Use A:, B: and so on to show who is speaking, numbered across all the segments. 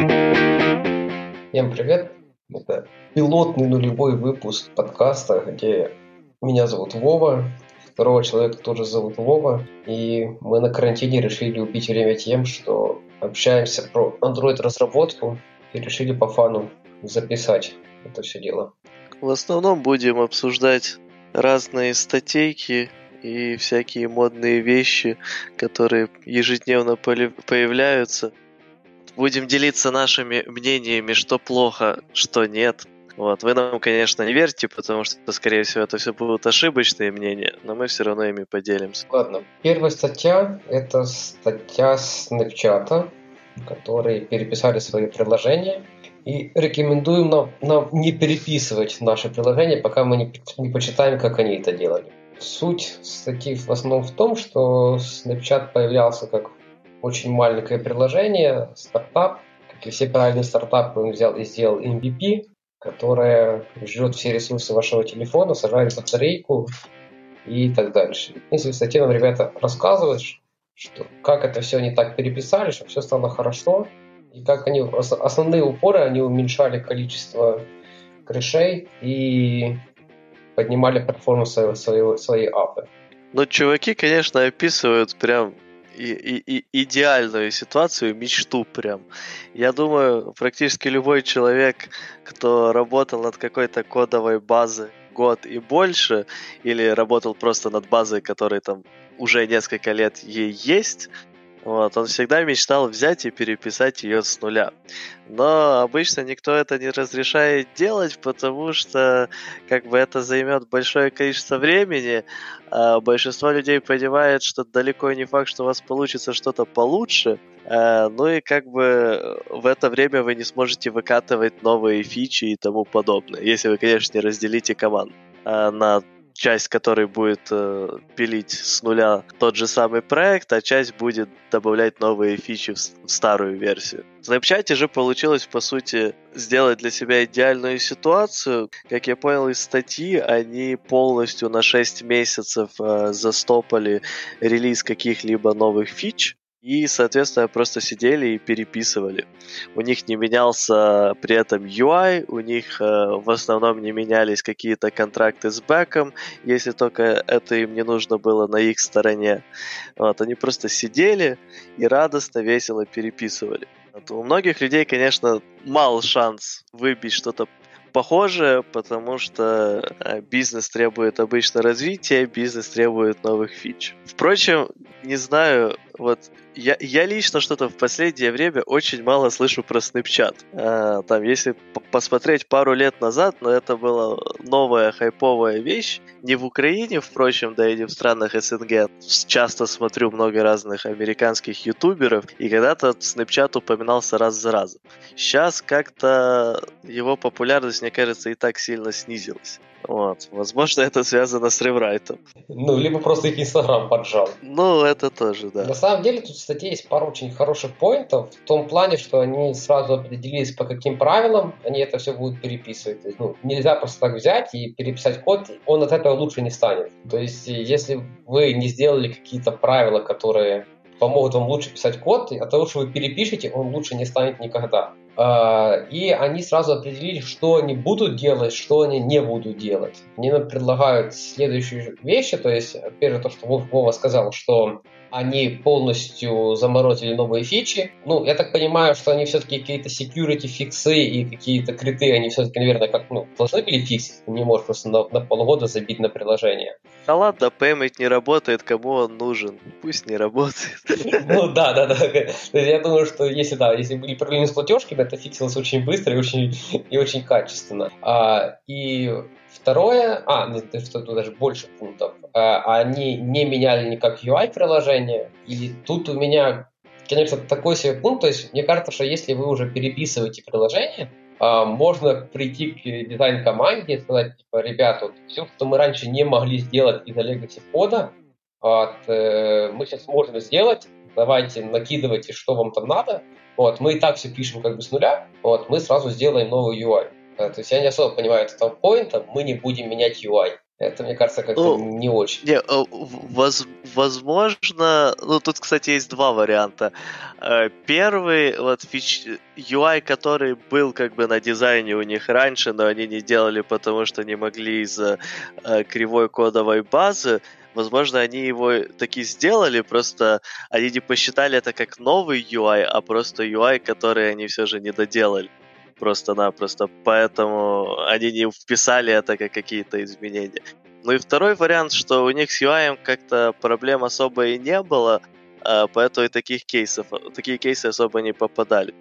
A: Всем привет! Это пилотный нулевой выпуск подкаста, где меня зовут Вова, второго человека тоже зовут Вова, и мы на карантине решили убить время тем, что общаемся про Android-разработку и решили по фану записать это все дело.
B: В основном будем обсуждать разные статейки и всякие модные вещи, которые ежедневно появляются. Будем делиться нашими мнениями, что плохо, что нет. Вот. Вы нам, конечно, не верьте, потому что, скорее всего, это все будут ошибочные мнения, но мы все равно ими поделимся.
A: Ладно. Первая статья – это статья Snapchat, которые переписали свои приложения. И рекомендуем нам, нам не переписывать наши приложения, пока мы не, не почитаем, как они это делали. Суть статьи в основном в том, что Snapchat появлялся как очень маленькое приложение, стартап. Как и все правильные стартапы, он взял и сделал MVP, которое жрет все ресурсы вашего телефона, сажает батарейку и так дальше. И в статье нам ребята рассказывают, что как это все они так переписали, чтобы все стало хорошо, и как они основные упоры они уменьшали количество крышей и поднимали перформанс своей, своей апы.
B: Ну, чуваки, конечно, описывают прям и, и, и идеальную ситуацию, мечту прям. Я думаю, практически любой человек, кто работал над какой-то кодовой базой год и больше, или работал просто над базой, которая там уже несколько лет ей есть, вот, он всегда мечтал взять и переписать ее с нуля. Но обычно никто это не разрешает делать, потому что как бы это займет большое количество времени, а большинство людей понимает, что далеко не факт, что у вас получится что-то получше, а, ну и как бы в это время вы не сможете выкатывать новые фичи и тому подобное, если вы, конечно, не разделите команду а, на часть которой будет э, пилить с нуля тот же самый проект, а часть будет добавлять новые фичи в, старую версию. В Snapchat же получилось, по сути, сделать для себя идеальную ситуацию. Как я понял из статьи, они полностью на 6 месяцев э, застопали релиз каких-либо новых фич, и, соответственно, просто сидели и переписывали. У них не менялся при этом UI, у них э, в основном не менялись какие-то контракты с бэком, если только это им не нужно было на их стороне. Вот, они просто сидели и радостно, весело переписывали. Вот, у многих людей, конечно, мал шанс выбить что-то похожее, потому что э, бизнес требует обычно развития, бизнес требует новых фич. Впрочем, не знаю, вот я, я лично что-то в последнее время очень мало слышу про Snapchat. А, там, если посмотреть пару лет назад, но это была новая хайповая вещь. Не в Украине, впрочем, да и не в странах СНГ. Часто смотрю много разных американских ютуберов, и когда-то Snapchat упоминался раз за разом. Сейчас как-то его популярность, мне кажется, и так сильно снизилась. Вот. Возможно, это связано с реврайтом.
A: Ну, либо просто их Инстаграм поджал.
B: Ну, это тоже, да.
A: На самом деле, тут в статье есть пару очень хороших поинтов, в том плане, что они сразу определились, по каким правилам они это все будут переписывать. То есть, ну, нельзя просто так взять и переписать код, он от этого лучше не станет. То есть, если вы не сделали какие-то правила, которые помогут вам лучше писать код, от того, что вы перепишете, он лучше не станет никогда. А, и они сразу определили, что они будут делать, что они не будут делать. Они нам предлагают следующие вещи, то есть, первое, то, что Вова сказал, что они полностью заморозили новые фичи. Ну, я так понимаю, что они все-таки какие-то security фиксы и какие-то криты, они все-таки, наверное, как, ну, должны были фиксить. не можешь просто на, на полгода забить на приложение.
B: Да ладно, пеймент не работает, кому он нужен? Пусть не работает.
A: Ну да, да, да. Я думаю, что если да, если были проблемы с платежками, это фиксилось очень быстро и очень, и очень качественно. А, и Второе, а, что тут даже больше пунктов, а, они не меняли никак UI приложения, и тут у меня, конечно, такой себе пункт, то есть мне кажется, что если вы уже переписываете приложение, а, можно прийти к дизайн-команде и сказать, типа, ребята, вот все, что мы раньше не могли сделать из-за legacy кода, вот, э, мы сейчас можем сделать, давайте накидывайте, что вам там надо, вот, мы и так все пишем как бы с нуля, вот, мы сразу сделаем новый UI. То есть я не особо понимаю этого поинта, мы не будем менять UI. Это, мне кажется, как-то ну, не очень.
B: Не, э, воз, возможно, ну тут, кстати, есть два варианта. Э, первый, вот фич, UI, который был как бы на дизайне у них раньше, но они не делали, потому что не могли из-за э, кривой кодовой базы. Возможно, они его таки сделали, просто они не посчитали это как новый UI, а просто UI, который они все же не доделали просто-напросто, поэтому они не вписали это как какие-то изменения. Ну и второй вариант, что у них с UI как-то проблем особо и не было, а, поэтому и таких кейсов, такие кейсы особо не попадали.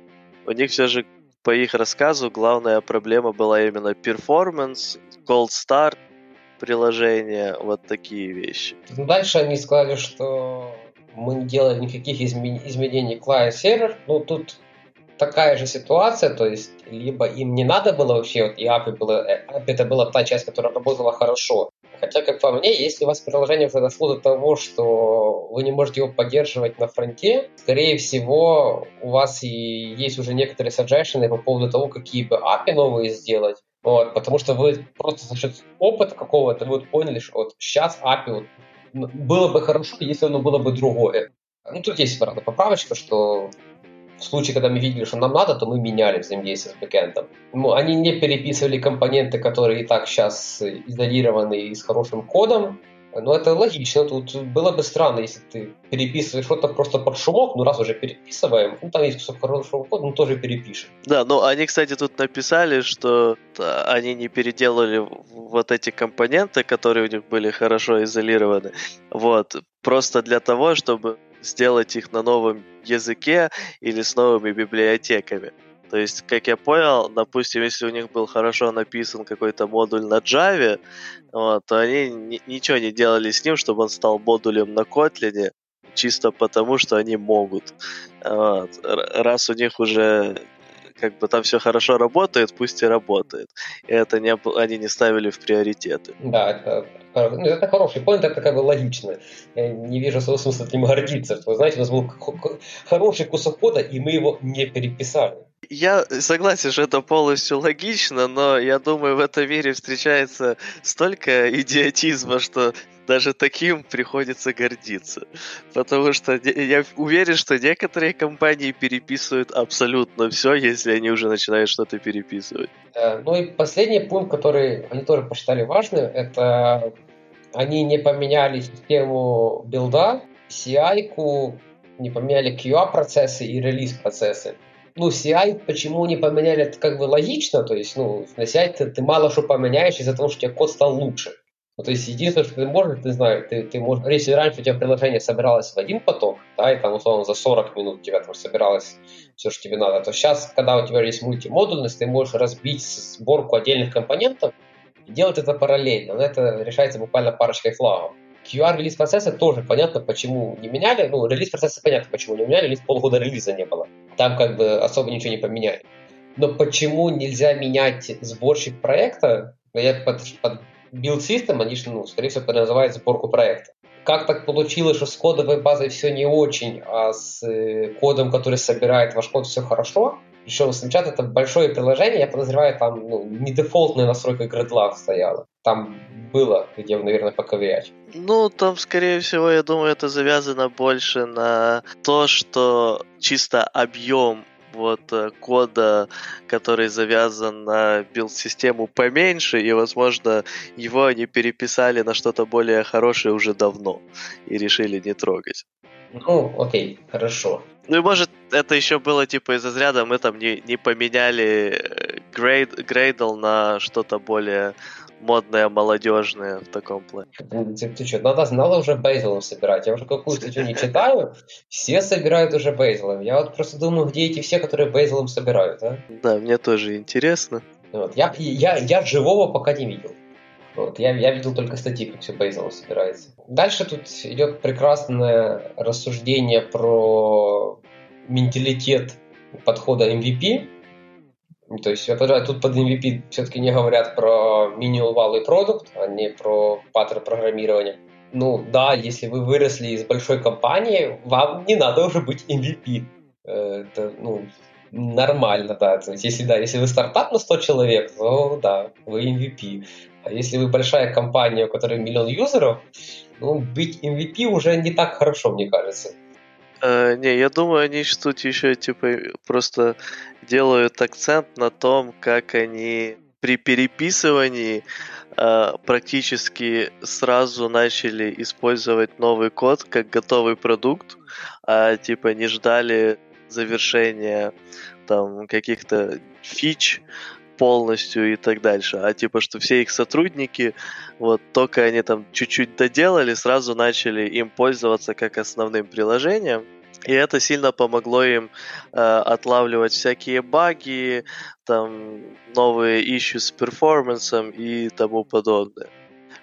B: У них все же, по их рассказу, главная проблема была именно performance, cold start приложения, вот такие вещи.
A: Дальше они сказали, что мы не делали никаких изменений клиент-сервер. Ну, тут такая же ситуация, то есть либо им не надо было вообще, вот и API, было, API это была та часть, которая работала хорошо. Хотя, как по мне, если у вас приложение уже дошло до того, что вы не можете его поддерживать на фронте, скорее всего, у вас и есть уже некоторые suggestions по поводу того, какие бы API новые сделать. Вот, потому что вы просто за счет опыта какого-то вы вот поняли, что вот сейчас API вот, было бы хорошо, если оно было бы другое. Ну, тут есть, правда, поправочка, что в случае, когда мы видели, что нам надо, то мы меняли взаимодействие с бэкэндом. Ну, они не переписывали компоненты, которые и так сейчас изолированы и с хорошим кодом, но это логично. Тут было бы странно, если ты переписываешь что-то просто под шумок, ну раз уже переписываем, ну там есть кусок хорошего кода, ну тоже перепишем.
B: Да, ну они, кстати, тут написали, что они не переделали вот эти компоненты, которые у них были хорошо изолированы, вот, просто для того, чтобы сделать их на новом языке или с новыми библиотеками. То есть, как я понял, допустим, если у них был хорошо написан какой-то модуль на Java, вот, то они ни- ничего не делали с ним, чтобы он стал модулем на Kotlin, чисто потому, что они могут. Вот. Раз у них уже как бы там все хорошо работает, пусть и работает. И это не, они не ставили в приоритеты.
A: Да, это, ну, это хороший поинт, это как бы логично. Я не вижу смысла этим гордиться. Вы знаете, у нас был хороший кусок кода, и мы его не переписали.
B: Я согласен, что это полностью логично, но я думаю, в этом мире встречается столько идиотизма, что даже таким приходится гордиться. Потому что я уверен, что некоторые компании переписывают абсолютно все, если они уже начинают что-то переписывать.
A: Э, ну и последний пункт, который они тоже посчитали важным, это они не поменяли систему билда, CI-ку, не поменяли QA-процессы и релиз-процессы. Ну, CI почему не поменяли, это как бы логично, то есть, ну, на CI ты, ты мало что поменяешь из-за того, что у тебя код стал лучше. Ну, то есть единственное, что ты можешь, ты знаешь, ты, ты можешь, если раньше у тебя приложение собиралось в один поток, да, и там, условно, за 40 минут у тебя там собиралось все, что тебе надо, то сейчас, когда у тебя есть мультимодульность, ты можешь разбить сборку отдельных компонентов и делать это параллельно. Но это решается буквально парочкой флагов. QR релиз процесса тоже понятно, почему не меняли. Ну, релиз процесса понятно, почему не меняли, релиз полгода релиза не было. Там как бы особо ничего не поменяли. Но почему нельзя менять сборщик проекта? Я под, под build system, они ну, скорее всего, называют сборку проекта. Как так получилось, что с кодовой базой все не очень, а с э, кодом, который собирает ваш код, все хорошо? Еще Snapchat это большое приложение, я подозреваю, там ну, не дефолтная настройка gridlock стояла. Там было, где, наверное, поковырять.
B: Ну, там, скорее всего, я думаю, это завязано больше на то, что чисто объем вот э, кода, который завязан на билд-систему поменьше, и, возможно, его они переписали на что-то более хорошее уже давно и решили не трогать.
A: Ну, окей, хорошо.
B: Ну и может это еще было типа из разряда мы там не, не поменяли грейд, э, грейдл на что-то более модное, молодежное в таком плане.
A: Ты, ты что, надо, надо уже бейзелом собирать. Я уже какую статью не читаю, все собирают уже бейзелом. Я вот просто думаю, где эти все, которые бейзелом собирают, а?
B: Да, мне тоже интересно.
A: Вот. Я, я, я живого пока не видел. Вот. Я, я видел только статьи, как все бейзелом собирается. Дальше тут идет прекрасное рассуждение про менталитет подхода MVP то есть это, тут под MVP все-таки не говорят про minimal value product, а не про паттерн программирования. Ну да, если вы выросли из большой компании, вам не надо уже быть MVP. Э, это, ну, нормально, да. То есть, если, да, если вы стартап на 100 человек, то да, вы MVP. А если вы большая компания, у которой миллион юзеров, ну, быть MVP уже не так хорошо, мне кажется.
B: Э, не, я думаю, они тут еще типа просто делают акцент на том, как они при переписывании э, практически сразу начали использовать новый код как готовый продукт, а типа не ждали завершения там каких-то фич полностью и так дальше, а типа что все их сотрудники вот только они там чуть-чуть доделали, сразу начали им пользоваться как основным приложением, и это сильно помогло им э, отлавливать всякие баги, там новые ищу с перформансом и тому подобное.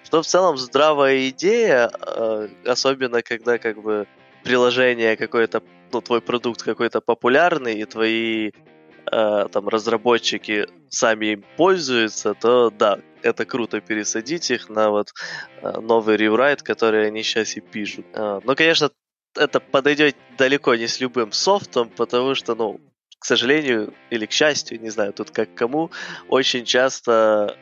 B: Что в целом здравая идея, э, особенно когда как бы приложение какое-то, ну, твой продукт какой-то популярный, и твои э, там разработчики сами им пользуются, то да, это круто пересадить их на вот э, новый реврайт, который они сейчас и пишут. Э, но, конечно, это подойдет далеко не с любым софтом, потому что, ну, к сожалению или к счастью, не знаю, тут как кому, очень часто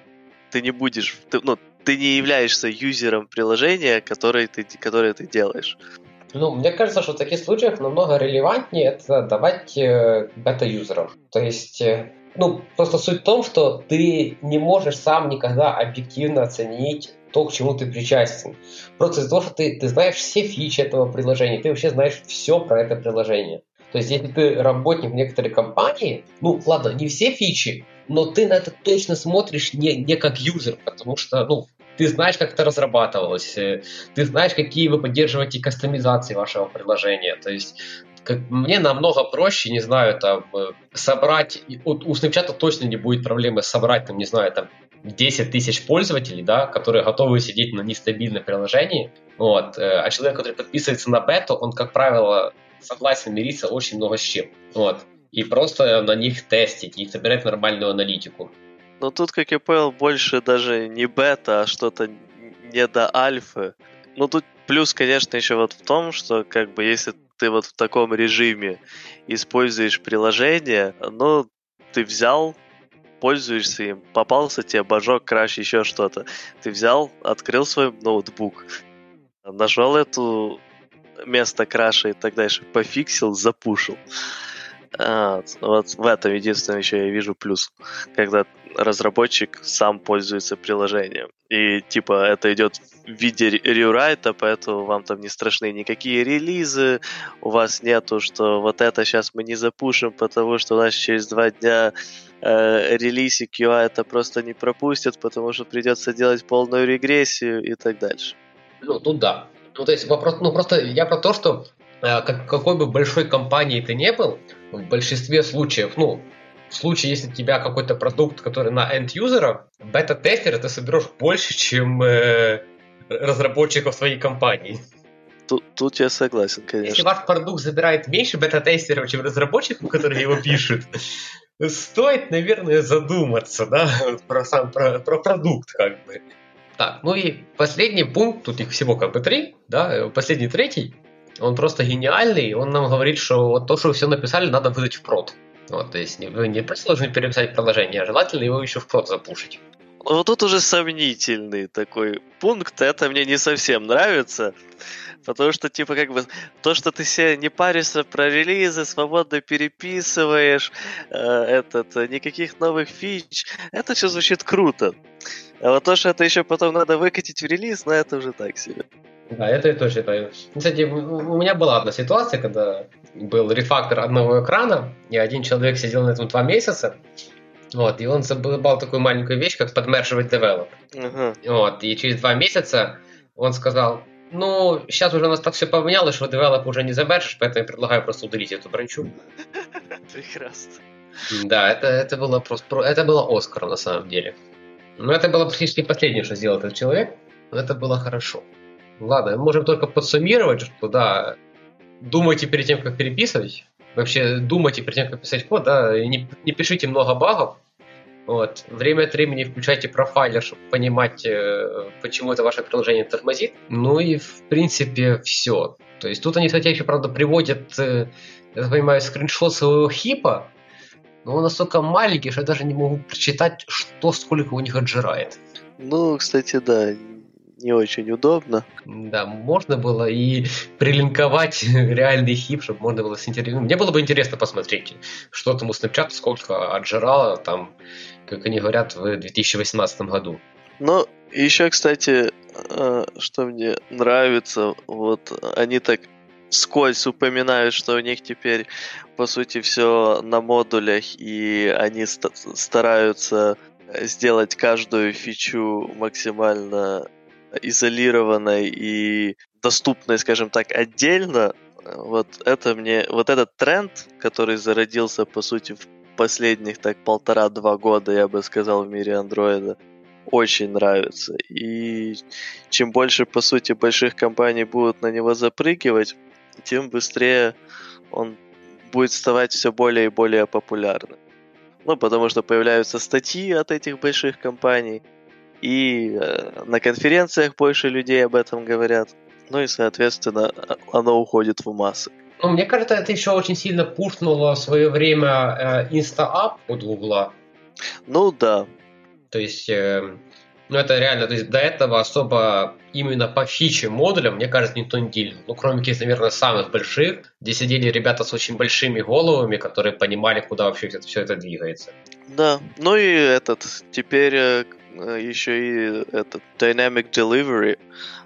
B: ты не будешь, ты, ну, ты не являешься юзером приложения, которое ты, которое ты делаешь.
A: Ну, мне кажется, что в таких случаях намного релевантнее это давать э, бета-юзерам. То есть, э, ну, просто суть в том, что ты не можешь сам никогда объективно оценить то, к чему ты причастен. Просто из-за того, что ты, ты знаешь все фичи этого приложения, ты вообще знаешь все про это приложение. То есть, если ты работник некоторой компании, ну, ладно, не все фичи, но ты на это точно смотришь не, не как юзер, потому что, ну, ты знаешь, как это разрабатывалось, э, ты знаешь, какие вы поддерживаете кастомизации вашего приложения. То есть как, мне намного проще, не знаю, там, э, собрать, у, у Snapchat точно не будет проблемы собрать, там, не знаю, там, 10 тысяч пользователей, да, которые готовы сидеть на нестабильном приложении, вот, э, а человек, который подписывается на бету, он, как правило, согласен мириться очень много с чем, вот, и просто на них тестить и собирать нормальную аналитику.
B: Но тут, как я понял, больше даже не бета, а что-то не до альфы. Ну тут плюс, конечно, еще вот в том, что как бы если ты вот в таком режиме используешь приложение, ну, ты взял, пользуешься им, попался тебе божок, краш, еще что-то. Ты взял, открыл свой ноутбук, нашел эту место краша и так дальше, пофиксил, запушил. А, вот в этом единственное еще я вижу плюс, когда разработчик сам пользуется приложением. И типа это идет в виде рерайта, поэтому вам там не страшны никакие релизы, у вас нету, что вот это сейчас мы не запушим, потому что у нас через два дня э, релизик UI это просто не пропустят, потому что придется делать полную регрессию и так дальше.
A: Ну, тут да. Ну, то есть вопрос, ну, просто я про то, что э, как, какой бы большой компании ты не был, в большинстве случаев, ну, в случае, если у тебя какой-то продукт, который на end-юзера, бета-тестера ты соберешь больше, чем э, разработчиков своей компании.
B: Тут, тут я согласен, конечно.
A: Если ваш продукт забирает меньше бета-тестеров, чем разработчиков, которые его пишут, стоит, наверное, задуматься, да, про сам про, про продукт, как бы. Так, ну и последний пункт, тут их всего как бы три, да, последний третий, он просто гениальный, он нам говорит, что вот то, что вы все написали, надо выдать в прод. Вот, то есть вы не просто должны переписать приложение, а желательно его еще в прод запушить.
B: Вот тут уже сомнительный такой пункт, это мне не совсем нравится. Потому что, типа, как бы, то, что ты себе не паришься про релизы, свободно переписываешь, э, этот, никаких новых фич, это все звучит круто. А вот то, что это еще потом надо выкатить в релиз, ну, это уже так себе.
A: Да, это я тоже считаю. Кстати, у меня была одна ситуация, когда был refactor одного экрана, и один человек сидел на этом два месяца, вот, и он забыл такую маленькую вещь, как подмерживать develop. Uh-huh. Вот, и через два месяца он сказал, ну, сейчас уже у нас так все поменялось, что develop уже не замержишь, поэтому я предлагаю просто удалить эту бранчу.
B: Прекрасно.
A: Да, это, это было просто, это было Оскар на самом деле. Но это было практически последнее, что сделал этот человек, но это было хорошо. Ладно, можем только подсуммировать, что да, думайте перед тем, как переписывать. Вообще думайте перед тем, как писать код, да, не, не пишите много багов. Вот. Время от времени включайте профайлер, чтобы понимать, э, почему это ваше приложение тормозит. Ну и, в принципе, все. То есть тут они, кстати, еще, правда, приводят, э, я понимаю, скриншот своего хипа, но он настолько маленький, что я даже не могу прочитать, что сколько у них отжирает.
B: Ну, кстати, да, не очень удобно.
A: Да, можно было и прилинковать реальный хип, чтобы можно было с интересом. Мне было бы интересно посмотреть, что там у Snapchat, сколько отжирало там, как они говорят, в 2018 году.
B: Ну, еще, кстати, э, что мне нравится, вот они так скользь упоминают, что у них теперь, по сути, все на модулях, и они стараются сделать каждую фичу максимально изолированной и доступной, скажем так, отдельно. Вот это мне, вот этот тренд, который зародился, по сути, в последних так полтора-два года, я бы сказал, в мире андроида, очень нравится. И чем больше, по сути, больших компаний будут на него запрыгивать, тем быстрее он будет вставать все более и более популярным. Ну, потому что появляются статьи от этих больших компаний, и э, на конференциях больше людей об этом говорят. Ну и, соответственно, оно уходит в массы.
A: Ну, мне кажется, это еще очень сильно пушнуло в свое время э, Insta-App от Гугла.
B: Ну да.
A: То есть э, ну, это реально, то есть до этого особо именно по фиче модулям, мне кажется, никто не делил. Ну, кроме каких-то, наверное, самых больших, где сидели ребята с очень большими головами, которые понимали, куда вообще это, все это двигается.
B: Да, ну и этот, теперь э, еще и этот Dynamic Delivery,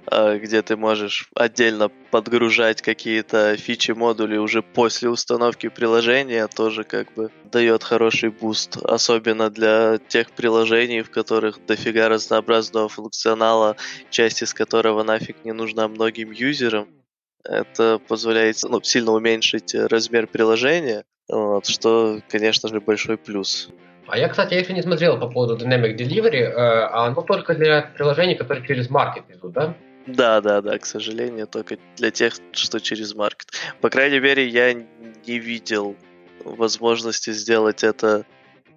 B: а, где ты можешь отдельно подгружать какие-то фичи модули уже после установки приложения, тоже как бы дает хороший буст, особенно для тех приложений, в которых дофига разнообразного функционала, часть из которого нафиг не нужна многим юзерам. Это позволяет ну, сильно уменьшить размер приложения, вот, что, конечно же, большой плюс.
A: А я, кстати, еще не смотрел по поводу Dynamic Delivery, э, а оно только для приложений, которые через маркет идут, да?
B: Да, да, да, к сожалению, только для тех, что через маркет. По крайней мере, я не видел возможности сделать это,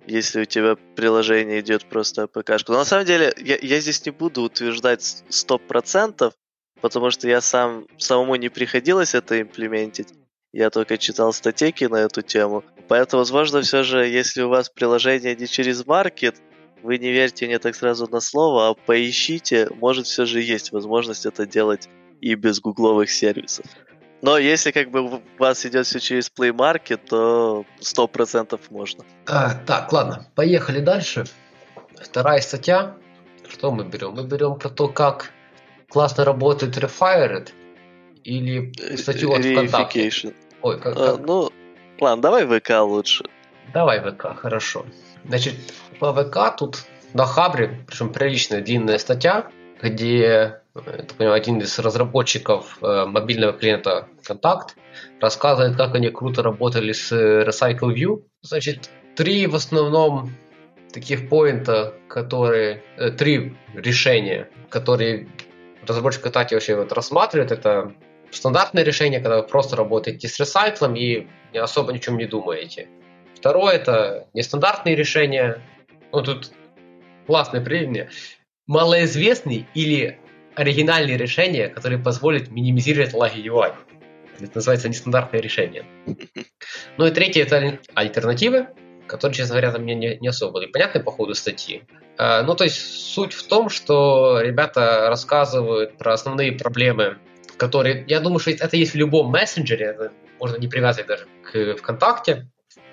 B: если у тебя приложение идет просто АПК-шку. Но на самом деле, я, я здесь не буду утверждать 100%, потому что я сам самому не приходилось это имплементить. Я только читал статейки на эту тему. Поэтому, возможно, все же, если у вас приложение не через маркет, вы не верьте мне так сразу на слово, а поищите, может все же есть возможность это делать и без гугловых сервисов. Но если как бы у вас идет все через Play Market, то 100% можно.
A: А, так, ладно, поехали дальше. Вторая статья. Что мы берем? Мы берем про то, как классно работает Refired или статью от ВКонтакте.
B: Ой, как, как... А, ну, ладно, давай ВК лучше.
A: Давай ВК, хорошо. Значит, по ВК тут на Хабре, причем приличная длинная статья, где так понимаю, один из разработчиков э, мобильного клиента Контакт рассказывает, как они круто работали с Recycle View. Значит, три в основном таких поинта, которые... Э, три решения, которые разработчик Контакте вообще вот рассматривает. Это стандартное решение, когда вы просто работаете с ресайклом и особо ничем не думаете. Второе это нестандартные решения. Ну, тут классное определение. Малоизвестные или оригинальные решения, которые позволят минимизировать лаги UI. Это называется нестандартное решение. Ну и третье это альтернативы, которые, честно говоря, мне не, не особо были понятны по ходу статьи. А, ну, то есть суть в том, что ребята рассказывают про основные проблемы которые, я думаю, что это есть в любом мессенджере, это можно не привязывать даже к ВКонтакте.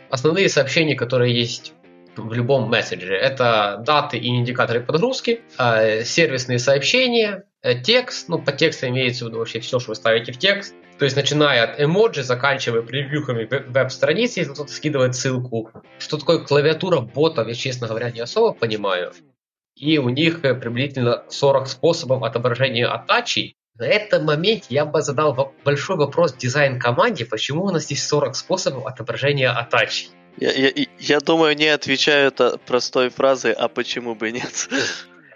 A: Основные сообщения, которые есть в любом мессенджере, это даты и индикаторы подгрузки, а, сервисные сообщения, э, текст, ну, по тексту имеется в виду вообще все, что вы ставите в текст, то есть начиная от эмоджи, заканчивая превьюхами веб-страниц, если кто-то скидывает ссылку. Что такое клавиатура ботов, я, честно говоря, не особо понимаю. И у них э, приблизительно 40 способов отображения атачей, на этом моменте я бы задал большой вопрос дизайн-команде, почему у нас здесь 40 способов отображения атачей.
B: Я, я, я думаю, не отвечаю это простой фразой, а почему бы нет?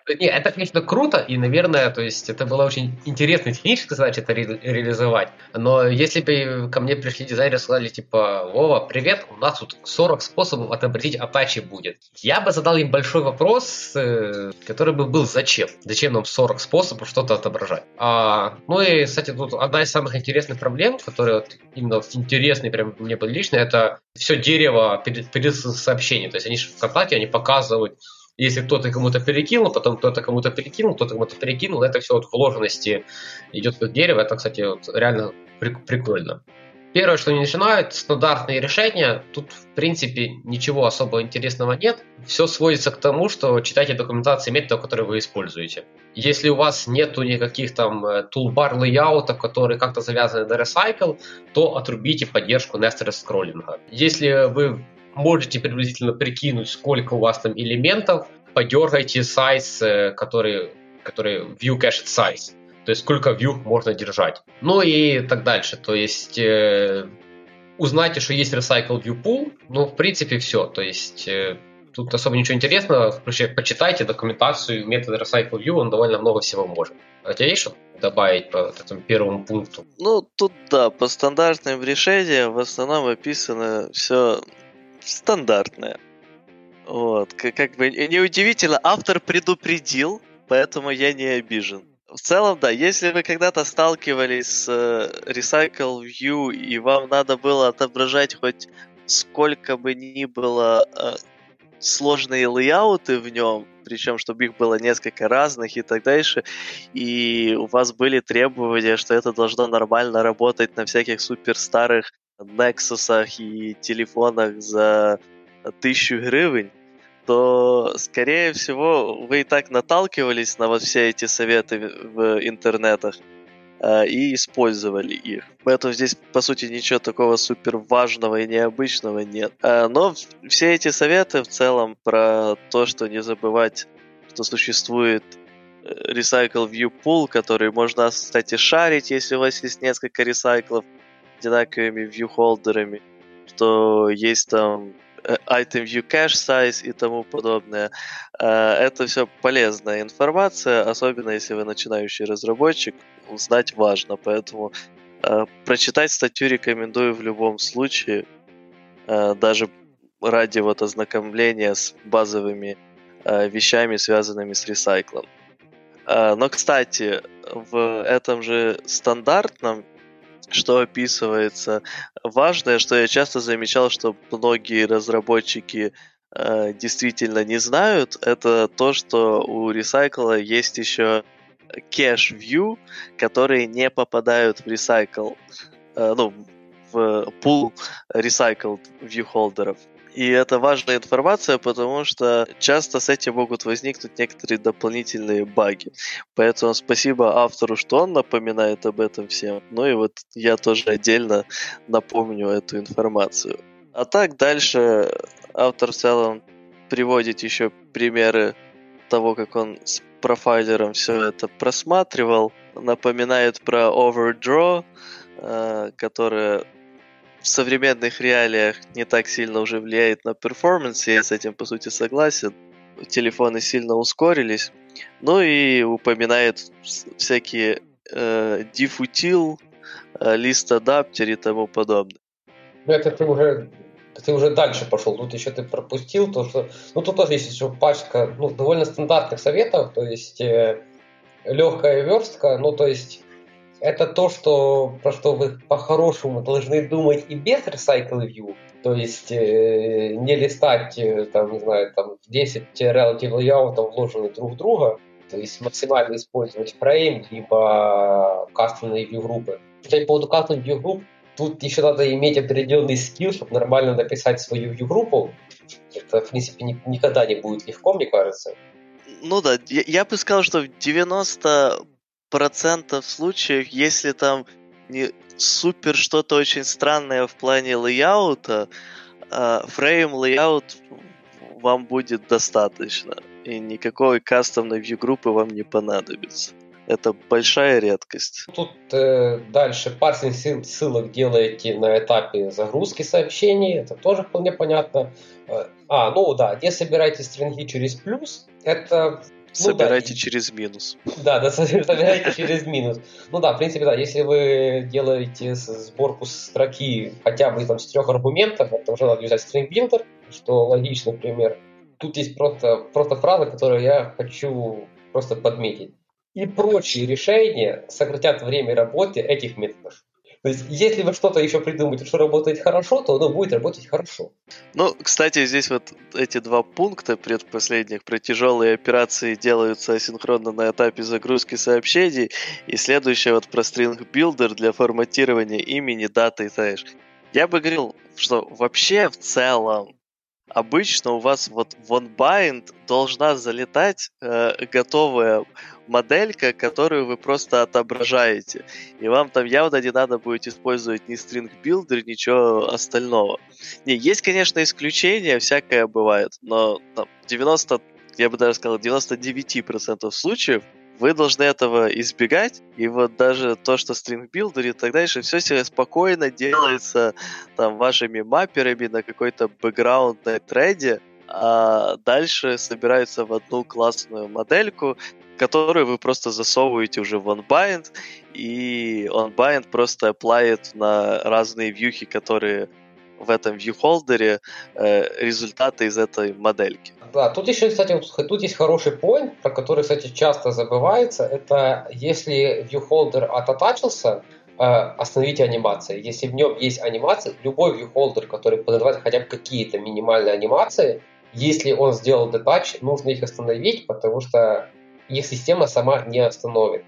A: Не, это, конечно, круто, и, наверное, то есть это было очень интересно технически, значит, это ре- реализовать. Но если бы ко мне пришли дизайнеры и сказали, типа, Вова, привет, у нас тут 40 способов отобразить Apache будет. Я бы задал им большой вопрос, э, который бы был зачем? Зачем нам 40 способов что-то отображать? А, ну и, кстати, тут одна из самых интересных проблем, которые вот именно интересные прям мне были лично, это все дерево перед, перед сообщением. То есть они же ВКонтакте, они показывают если кто-то кому-то перекинул, потом кто-то кому-то перекинул, кто-то кому-то перекинул, это все вот вложенности идет как дерево. Это, кстати, вот реально прикольно. Первое, что они начинают, стандартные решения. Тут, в принципе, ничего особо интересного нет. Все сводится к тому, что читайте документации методов, которые вы используете. Если у вас нету никаких там э, лейаутов, которые как-то завязаны на Recycle, то отрубите поддержку nested скроллинга. Если вы можете приблизительно прикинуть, сколько у вас там элементов, подергайте сайз, э, который, который view cached size, то есть сколько view можно держать. Ну и так дальше, то есть э, узнайте, что есть recycle view pool, ну в принципе все, то есть э, тут особо ничего интересного, почитайте документацию метода recycle view, он довольно много всего может. А тебя есть что добавить по этому первому пункту?
B: Ну, тут да, по стандартным решениям в основном описано все стандартная. Вот, как, как бы неудивительно, автор предупредил, поэтому я не обижен. В целом, да, если вы когда-то сталкивались с э, Recycle View и вам надо было отображать хоть сколько бы ни было э, сложные лейауты в нем, причем чтобы их было несколько разных и так дальше, и у вас были требования, что это должно нормально работать на всяких супер Nexus и телефонах за тысячу гривен, то, скорее всего, вы и так наталкивались на вот все эти советы в интернетах э, и использовали их. Поэтому здесь, по сути, ничего такого супер важного и необычного нет. Э, но все эти советы в целом про то, что не забывать, что существует Recycle View Pool, который можно, кстати, шарить, если у вас есть несколько ресайклов, одинаковыми viewholderами, что есть там э, item view cache size и тому подобное. Э, это все полезная информация, особенно если вы начинающий разработчик, узнать важно, поэтому э, прочитать статью рекомендую в любом случае, даже ради вот ознакомления с базовыми вещами, связанными с ресайклом. Но, кстати, в этом же стандартном что описывается. Важное, что я часто замечал, что многие разработчики э, действительно не знают, это то, что у Recycle есть еще cache view, которые не попадают в Recycle, э, ну, в pool recycled view холдеров. И это важная информация, потому что часто с этим могут возникнуть некоторые дополнительные баги. Поэтому спасибо автору, что он напоминает об этом всем. Ну и вот я тоже отдельно напомню эту информацию. А так дальше автор в целом приводит еще примеры того, как он с профайлером все это просматривал. Напоминает про overdraw, э, которое в современных реалиях не так сильно уже влияет на перформанс, я с этим по сути согласен. Телефоны сильно ускорились. Ну и упоминает всякие э, дифутил, э, лист адаптер и тому подобное.
A: Ну это ты уже ты уже дальше пошел. Тут еще ты пропустил то, что... Ну, тут тоже есть еще пачка ну, довольно стандартных советов, то есть э, легкая верстка, ну, то есть это то, что, про что вы по-хорошему должны думать и без Recycle View. То есть э, не листать, э, там, не знаю, там 10 relative layoutов вложены друг в друга, то есть максимально использовать фрейм, либо кастомные view группы. Кстати, по поводу custom view групп, тут еще надо иметь определенный скилл, чтобы нормально написать свою view группу. Это, в принципе, ни, никогда не будет легко, мне кажется.
B: Ну да, я, я бы сказал, что в 90 процентов случаев, если там не супер что-то очень странное в плане лейаута, FrameLayout вам будет достаточно. И никакой кастомной view группы вам не понадобится. Это большая редкость.
A: Тут э, дальше парсинг ссылок делаете на этапе загрузки сообщений. Это тоже вполне понятно. Э, а, ну да, где собираете стринги через плюс, это
B: Собирайте ну, да, через минус.
A: Да, да, собирайте через минус. Ну да, в принципе, да, если вы делаете сборку строки хотя бы там с трех аргументов, это уже надо взять string builder, что логичный пример. Тут есть просто, просто фраза, которую я хочу просто подметить. И прочие решения сократят время работы этих методов. То есть, если вы что-то еще придумаете, что работает хорошо, то оно будет работать хорошо.
B: Ну, кстати, здесь вот эти два пункта предпоследних про тяжелые операции делаются асинхронно на этапе загрузки сообщений, и следующее вот про string builder для форматирования имени, даты и т.д. Я бы говорил, что вообще в целом обычно у вас вот в OnBind должна залетать э, готовая моделька, которую вы просто отображаете. И вам там явно не надо будет использовать ни string builder, ничего остального. Не, есть, конечно, исключения, всякое бывает, но там, 90, я бы даже сказал, 99% случаев вы должны этого избегать, и вот даже то, что builder и так дальше, все себе спокойно делается там вашими мапперами на какой-то бэкграундной треде, а дальше собирается в одну классную модельку, которую вы просто засовываете уже в OnBind, и OnBind просто аплает на разные вьюхи, которые в этом viewholder э, результаты из этой модельки.
A: Да, тут еще, кстати, тут есть хороший point, про который, кстати, часто забывается. Это если viewholder отатачился, э, остановите анимации. Если в нем есть анимации, любой viewholder, который подразумевает хотя бы какие-то минимальные анимации, если он сделал detach, нужно их остановить, потому что их система сама не остановит.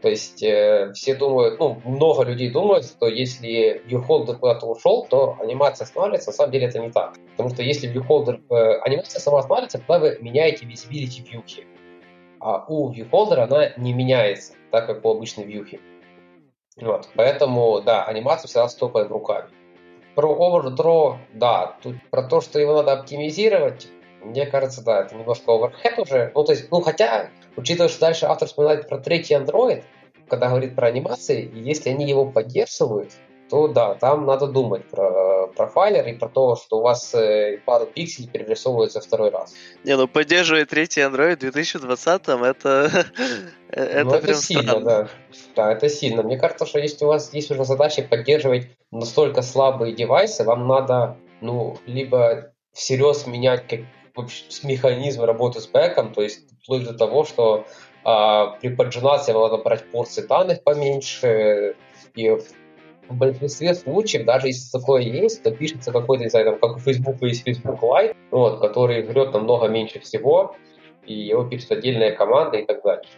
A: То есть э, все думают, ну, много людей думают, что если viewholder куда-то ушел, то анимация останавливается. На самом деле это не так. Потому что если viewholder, э, анимация сама останавливается, когда вы меняете visibility вьюхи. А у viewholder она не меняется, так как у обычной вьюхи. Вот. Поэтому, да, анимацию всегда стопаем руками. Про overdraw, да, тут про то, что его надо оптимизировать, мне кажется, да, это немножко overhead уже. Ну, то есть, ну, хотя Учитывая, что дальше автор вспоминает про третий Android, когда говорит про анимации, и если они его поддерживают, то да, там надо думать про профайлер и про то, что у вас э, пару пикселей перерисовывается второй раз.
B: Не, ну поддерживает третий Android в 2020 это, это ну,
A: это сильно, да. Да, это сильно. Мне кажется, что если у вас есть уже задача поддерживать настолько слабые девайсы, вам надо, ну, либо всерьез менять как, механизм работы с бэком, то есть вплоть до того, что а, при поджинации надо брать порции данных поменьше, и в большинстве случаев, даже если такое есть, то пишется какой-то, не знаю, там, как у Facebook есть Facebook Lite, вот, который жрет намного меньше всего, и его пишет отдельная команда и так далее.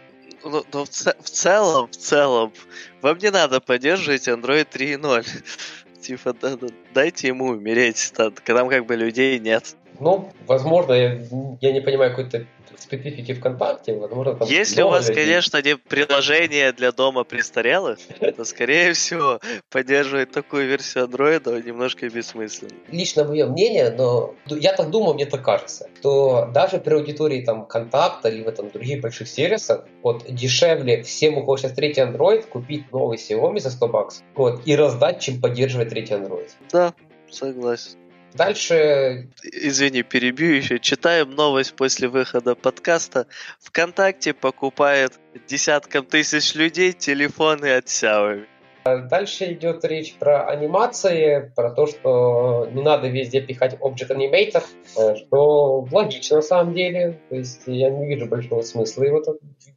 B: Ну, но в, в целом, в целом, вам не надо поддерживать Android 3.0. типа, да, да, дайте ему умереть, там, там как бы людей нет.
A: Ну, возможно, я, я не понимаю какой-то специфики ВКонтакте, возможно, там
B: Если у вас, людей. конечно, не приложение для дома престарелых, то, скорее всего, поддерживать такую версию андроида немножко бессмысленно.
A: Лично мое мнение, но я так думаю, мне так кажется, что даже при аудитории там контакта либо там других больших сервисов, вот дешевле всем, у кого сейчас третий Android, купить новый Xiaomi за 100 баксов вот, и раздать, чем поддерживать третий Android.
B: Да, согласен.
A: Дальше...
B: Извини, перебью еще. Читаем новость после выхода подкаста. ВКонтакте покупает десяткам тысяч людей телефоны от Xiaomi.
A: Дальше идет речь про анимации, про то, что не надо везде пихать Object Animator, э, что логично на самом деле. То есть я не вижу большого смысла его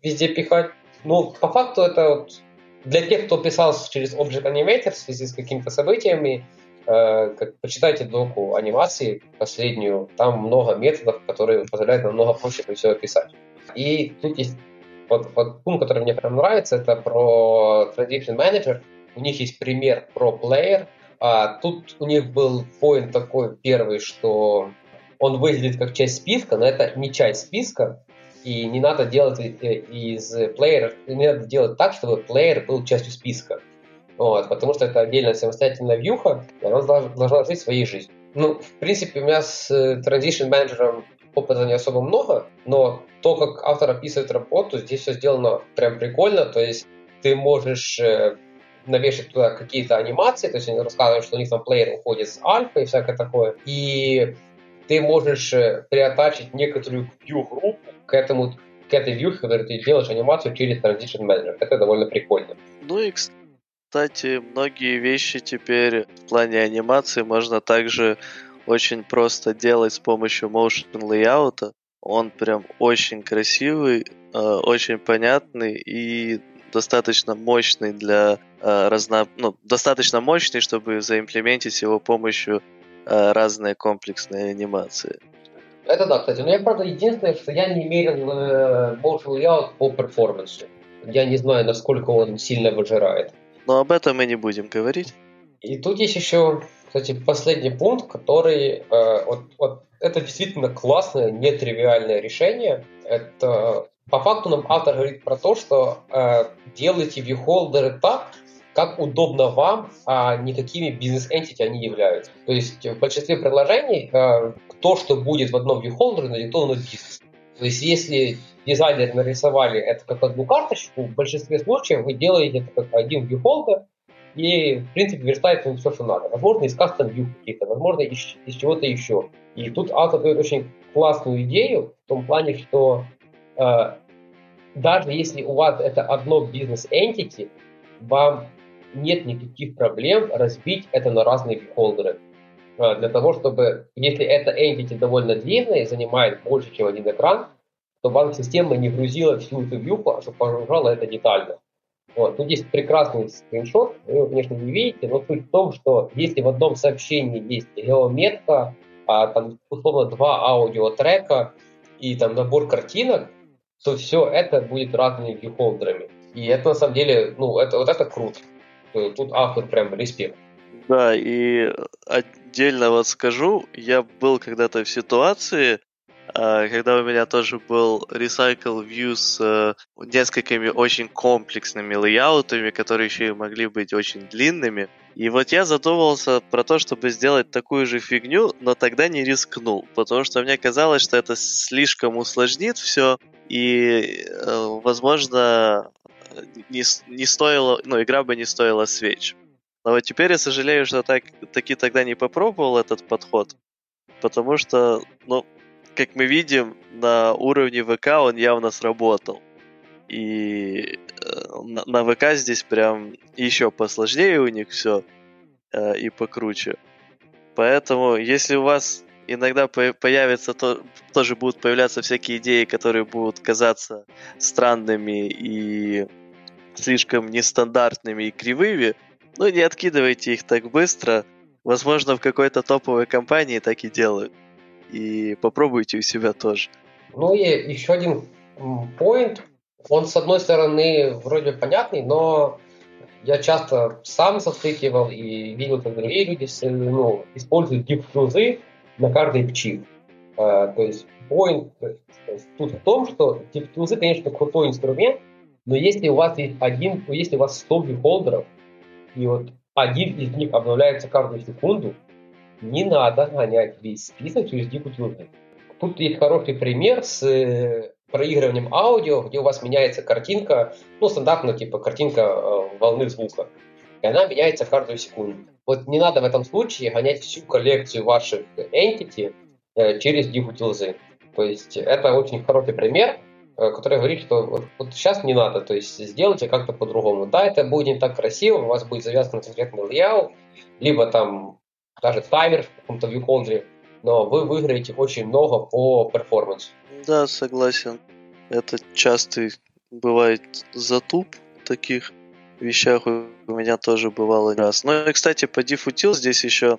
A: везде пихать. Ну, по факту это вот для тех, кто писал через Object Animator в связи с какими-то событиями, как, почитайте доку анимации последнюю, там много методов, которые позволяют намного проще все описать. И тут есть вот, вот пункт, который мне прям нравится, это про Transition Manager. У них есть пример про Player. А тут у них был поинт такой первый, что он выглядит как часть списка, но это не часть списка, и не надо делать э, из плеера, не надо делать так, чтобы плеер был частью списка. Вот, потому что это отдельная самостоятельная вьюха, и она должна, жить своей жизнью. Ну, в принципе, у меня с э, Transition менеджером опыта не особо много, но то, как автор описывает работу, здесь все сделано прям прикольно, то есть ты можешь э, навешать туда какие-то анимации, то есть они рассказывают, что у них там плеер уходит с альфа и всякое такое, и ты можешь э, приотачить некоторую view группу к этому к этой вьюхе, которой ты делаешь анимацию через Transition Manager. Это довольно прикольно.
B: Ну и, кстати, многие вещи теперь в плане анимации можно также очень просто делать с помощью motion layout. Он прям очень красивый, э, очень понятный и достаточно мощный для э, разно... ну, достаточно мощный, чтобы заимплементить его помощью э, разные комплексные анимации.
A: Это да, кстати. Но я, правда, единственное, что я не мерил э, motion layout по перформансу. Я не знаю, насколько он сильно выжирает.
B: Но об этом мы не будем говорить.
A: И тут есть еще, кстати, последний пункт, который э, вот, вот это действительно классное, нетривиальное решение. Это по факту нам автор говорит про то, что э, делайте viewholder так, как удобно вам, а не какими бизнес-энтити они являются. То есть в большинстве приложений э, то, что будет в одном viewholder, надиктовано бизнес. То есть если дизайнеры нарисовали это как одну карточку, в большинстве случаев вы делаете это как один viewholder, и, в принципе, верстает все, что надо. Возможно, из кастом view каких-то, возможно, из, из чего-то еще. И тут автор дает очень классную идею в том плане, что э, даже если у вас это одно бизнес-энтити, вам нет никаких проблем разбить это на разные холдеры. Э, для того, чтобы, если это entity довольно длинное и занимает больше, чем один экран, то банк-система не грузила всю эту вьюху, а чтобы погружала это детально. Вот. Тут есть прекрасный скриншот, вы его, конечно, не видите, но суть в том, что если в одном сообщении есть геометка, а, там, условно, два аудиотрека и там набор картинок, то все это будет разными вьюхолдерами. И это на самом деле, ну, это, вот это круто. Тут автор прям респект.
B: Да, и отдельно вот скажу, я был когда-то в ситуации, а, когда у меня тоже был Recycle View с э, несколькими очень комплексными лейаутами, которые еще и могли быть очень длинными. И вот я задумывался про то, чтобы сделать такую же фигню, но тогда не рискнул, потому что мне казалось, что это слишком усложнит все, и, э, возможно, не, не стоило, ну, игра бы не стоила свеч. Но вот теперь я сожалею, что так, таки тогда не попробовал этот подход, потому что, ну, как мы видим, на уровне ВК он явно сработал. И э, на, на ВК здесь прям еще посложнее у них все э, и покруче. Поэтому, если у вас иногда появится, то, тоже будут появляться всякие идеи, которые будут казаться странными и слишком нестандартными и кривыми, ну не откидывайте их так быстро. Возможно, в какой-то топовой компании так и делают и попробуйте у себя тоже.
A: Ну и еще один point. Он, с одной стороны, вроде понятный, но я часто сам застыкивал и видел, как другие люди ну, используют диффузы на каждый пчи. А, то есть point тут в том, что диффузы, конечно, крутой инструмент, но если у вас есть один, если у вас 100 бихолдеров, и вот один из них обновляется каждую секунду, не надо гонять весь список через дикутюрник. Тут есть хороший пример с э, проигрыванием аудио, где у вас меняется картинка, ну, стандартно, типа, картинка э, волны звука. И она меняется каждую секунду. Вот не надо в этом случае гонять всю коллекцию ваших entity э, через дикутилзы. То есть это очень хороший пример, который говорит, что вот, вот сейчас не надо, то есть сделайте как-то по-другому. Да, это будет не так красиво, у вас будет завязан конкретный layout, либо там даже таймер в каком-то вьюконтре, но вы выиграете очень много по перформансу.
B: Да, согласен. Это частый бывает затуп в таких вещах у меня тоже бывало раз. Ну и, кстати, по дифутил здесь еще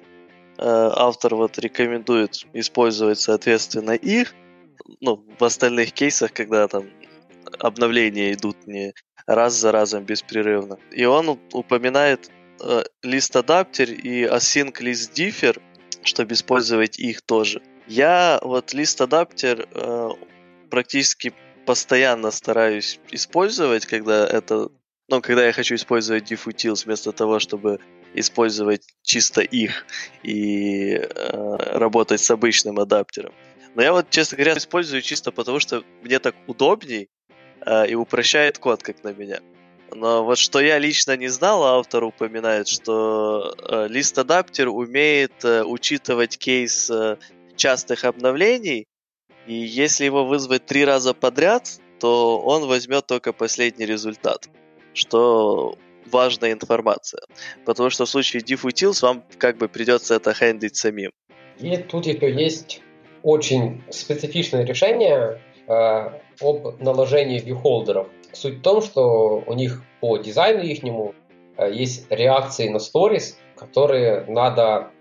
B: э, автор вот рекомендует использовать, соответственно, их, ну, в остальных кейсах, когда там обновления идут не раз за разом беспрерывно. И он упоминает э, list адаптер и async list differ, чтобы использовать их тоже. Я вот list адаптер э, практически постоянно стараюсь использовать, когда это, ну, когда я хочу использовать diffutils вместо того, чтобы использовать чисто их и э, работать с обычным адаптером. Но я вот, честно говоря, использую чисто потому, что мне так удобней э, и упрощает код, как на меня. Но вот что я лично не знал, а автор упоминает, что э, лист-адаптер умеет э, учитывать кейс э, частых обновлений, и если его вызвать три раза подряд, то то он возьмет только последний результат, что важная информация. Потому что в случае diffutils вам как бы придется это хендлить самим.
A: И тут еще есть очень специфичное решение э, об наложении viewholderов. Суть в том, что у них по дизайну ихнему э, есть реакции на stories, которые надо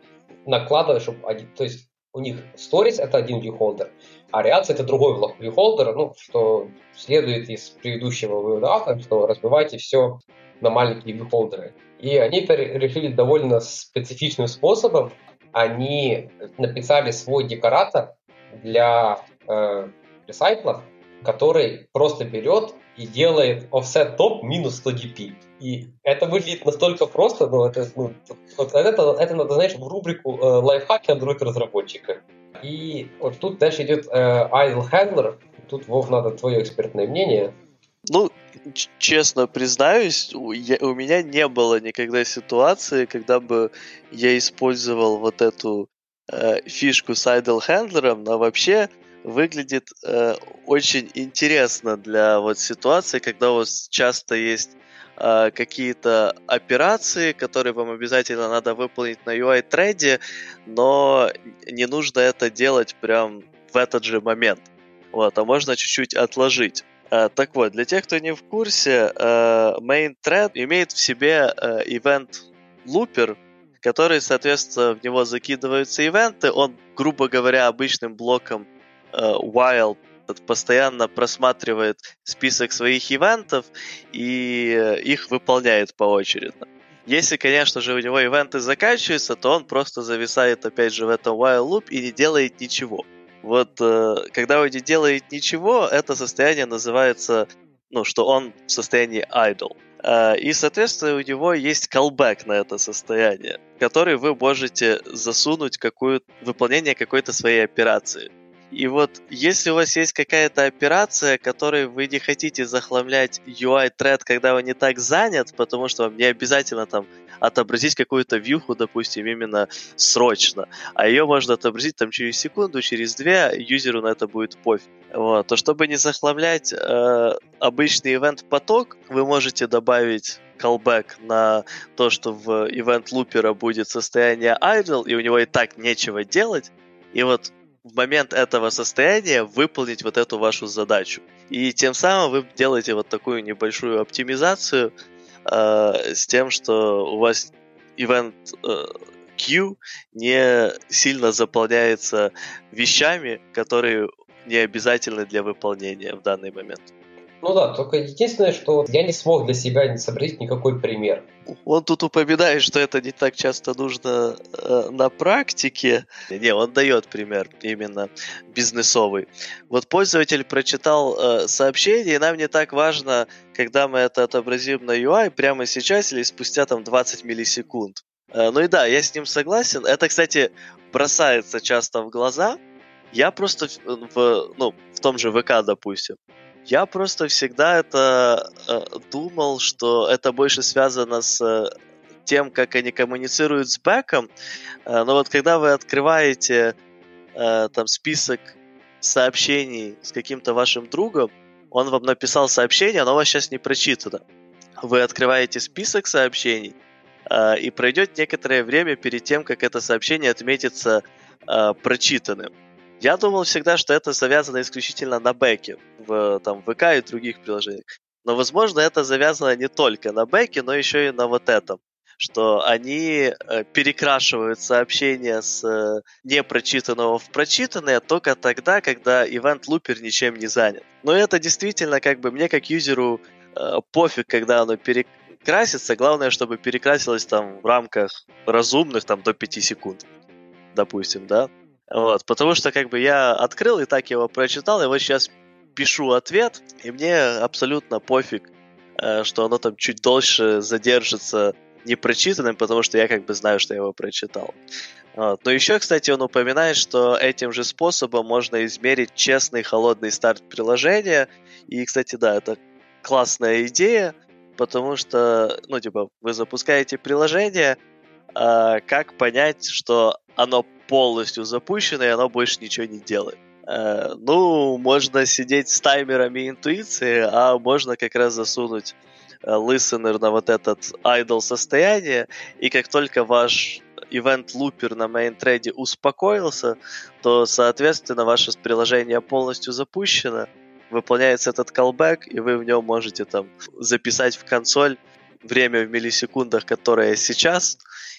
A: накладывать, чтобы один, то есть у них stories это один viewholder, а реакция это другой viewholder, ну, что следует из предыдущего вывода что разбивайте все на маленькие viewholder. И они это решили довольно специфичным способом. Они написали свой декоратор для э, ресайклов, который просто берет и делает offset топ минус 100 dp. И это выглядит настолько просто, но это, ну, это, это надо, знаешь, в рубрику э, лайфхаки Android-разработчика. И вот тут дальше идет э, idle handler. Тут, Вов, надо твое экспертное мнение.
B: Ну, честно признаюсь, у меня не было никогда ситуации, когда бы я использовал вот эту э, фишку с idle handler, но вообще выглядит э, очень интересно для вот ситуации, когда у вас часто есть э, какие-то операции, которые вам обязательно надо выполнить на UI-треде, но не нужно это делать прям в этот же момент. Вот, а можно чуть-чуть отложить. Э, так вот, для тех, кто не в курсе, э, main thread имеет в себе э, event looper, который, соответственно, в него закидываются ивенты. Он, грубо говоря, обычным блоком Wild постоянно просматривает список своих ивентов и их выполняет поочередно. Если, конечно же, у него ивенты заканчиваются, то он просто зависает опять же в этом while loop и не делает ничего. Вот э, когда не делает ничего, это состояние называется, ну, что он в состоянии idle. И, соответственно, у него есть callback на это состояние, который вы можете засунуть какую выполнение какой-то своей операции. И вот если у вас есть какая-то операция, которой вы не хотите захламлять UI-тред, когда он не так занят, потому что вам не обязательно там отобразить какую-то вьюху, допустим, именно срочно, а ее можно отобразить там через секунду, через две, юзеру на это будет пофиг. Вот. То чтобы не захламлять э, обычный ивент-поток, вы можете добавить callback на то, что в event лупера будет состояние idle, и у него и так нечего делать, и вот в момент этого состояния выполнить вот эту вашу задачу. И тем самым вы делаете вот такую небольшую оптимизацию э, с тем, что у вас event э, queue не сильно заполняется вещами, которые не обязательны для выполнения в данный момент.
A: Ну да, только единственное, что я не смог для себя не сообразить никакой пример.
B: Он тут упоминает, что это не так часто нужно э, на практике. Не, он дает пример именно бизнесовый. Вот пользователь прочитал э, сообщение, и нам не так важно, когда мы это отобразим на UI, прямо сейчас или спустя там 20 миллисекунд. Э, ну и да, я с ним согласен. Это, кстати, бросается часто в глаза. Я просто в, ну, в том же ВК, допустим, я просто всегда это э, думал, что это больше связано с э, тем, как они коммуницируют с бэком. Э, но вот когда вы открываете э, там список сообщений с каким-то вашим другом, он вам написал сообщение, оно у вас сейчас не прочитано. Вы открываете список сообщений, э, и пройдет некоторое время перед тем, как это сообщение отметится э, прочитанным. Я думал всегда, что это завязано исключительно на бэке, в там, ВК и других приложениях. Но, возможно, это завязано не только на бэке, но еще и на вот этом что они э, перекрашивают сообщения с э, непрочитанного в прочитанное только тогда, когда event лупер ничем не занят. Но это действительно как бы мне как юзеру э, пофиг, когда оно перекрасится. Главное, чтобы перекрасилось там в рамках разумных там до 5 секунд, допустим, да. Вот, потому что как бы я открыл и так его прочитал, и вот сейчас пишу ответ, и мне абсолютно пофиг, э, что оно там чуть дольше задержится непрочитанным, потому что я как бы знаю, что я его прочитал. Вот. Но еще, кстати, он упоминает, что этим же способом можно измерить честный холодный старт приложения. И, кстати, да, это классная идея, потому что, ну, типа, вы запускаете приложение, а как понять, что оно полностью запущено, и оно больше ничего не делает. Э, ну, можно сидеть с таймерами интуиции, а можно как раз засунуть э, listener на вот этот idle состояние, и как только ваш event лупер на мейн-треде успокоился, то, соответственно, ваше приложение полностью запущено, выполняется этот callback, и вы в нем можете там записать в консоль время в миллисекундах, которое сейчас,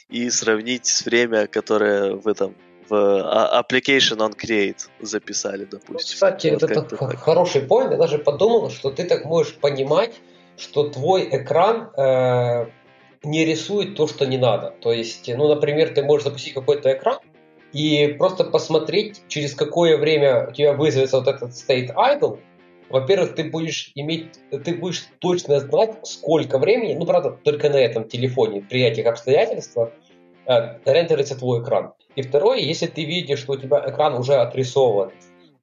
B: и сравнить с время, которое вы там в а, application on create записали, допустим.
A: Кстати, вот это хороший point. Я даже подумал, что ты так можешь понимать, что твой экран э, не рисует то, что не надо. То есть, ну, например, ты можешь запустить какой-то экран и просто посмотреть, через какое время у тебя вызовется вот этот state idle. Во-первых, ты будешь иметь, ты будешь точно знать, сколько времени, ну, правда, только на этом телефоне, при этих обстоятельствах, э, рендерится твой экран. И второе, если ты видишь, что у тебя экран уже отрисован,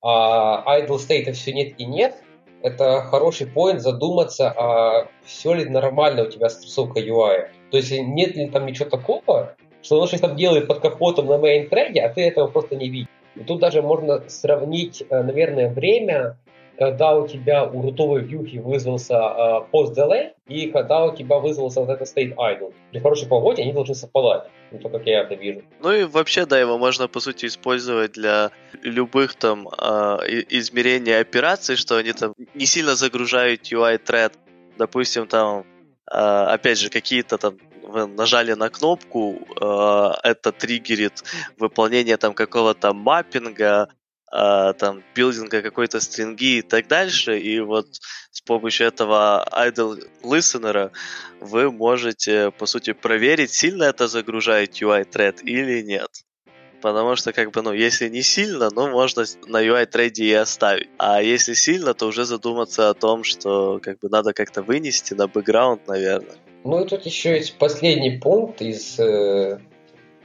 A: а idle state все нет и нет, это хороший поинт задуматься, а все ли нормально у тебя с рисовкой UI. То есть нет ли там ничего такого, что оно что-то там делает под капотом на main трейде, а ты этого просто не видишь. И тут даже можно сравнить, э, наверное, время когда у тебя у рутовой вьюхи вызвался э, post delay и когда у тебя вызвался вот этот state idle. При хорошей погоде они должны совпадать, ну, то, как я это вижу.
B: Ну и вообще, да, его можно, по сути, использовать для любых там э, измерений операций, что они там не сильно загружают UI-тред. Допустим, там, э, опять же, какие-то там вы нажали на кнопку, э, это триггерит выполнение там какого-то маппинга, э, там, билдинга какой-то стринги и так дальше, и вот с помощью этого idle listener вы можете, по сути, проверить, сильно это загружает UI-тред или нет. Потому что, как бы, ну, если не сильно, ну, можно на UI-трейде и оставить. А если сильно, то уже задуматься о том, что, как бы, надо как-то вынести на бэкграунд, наверное.
A: Ну, и тут еще есть последний пункт из э,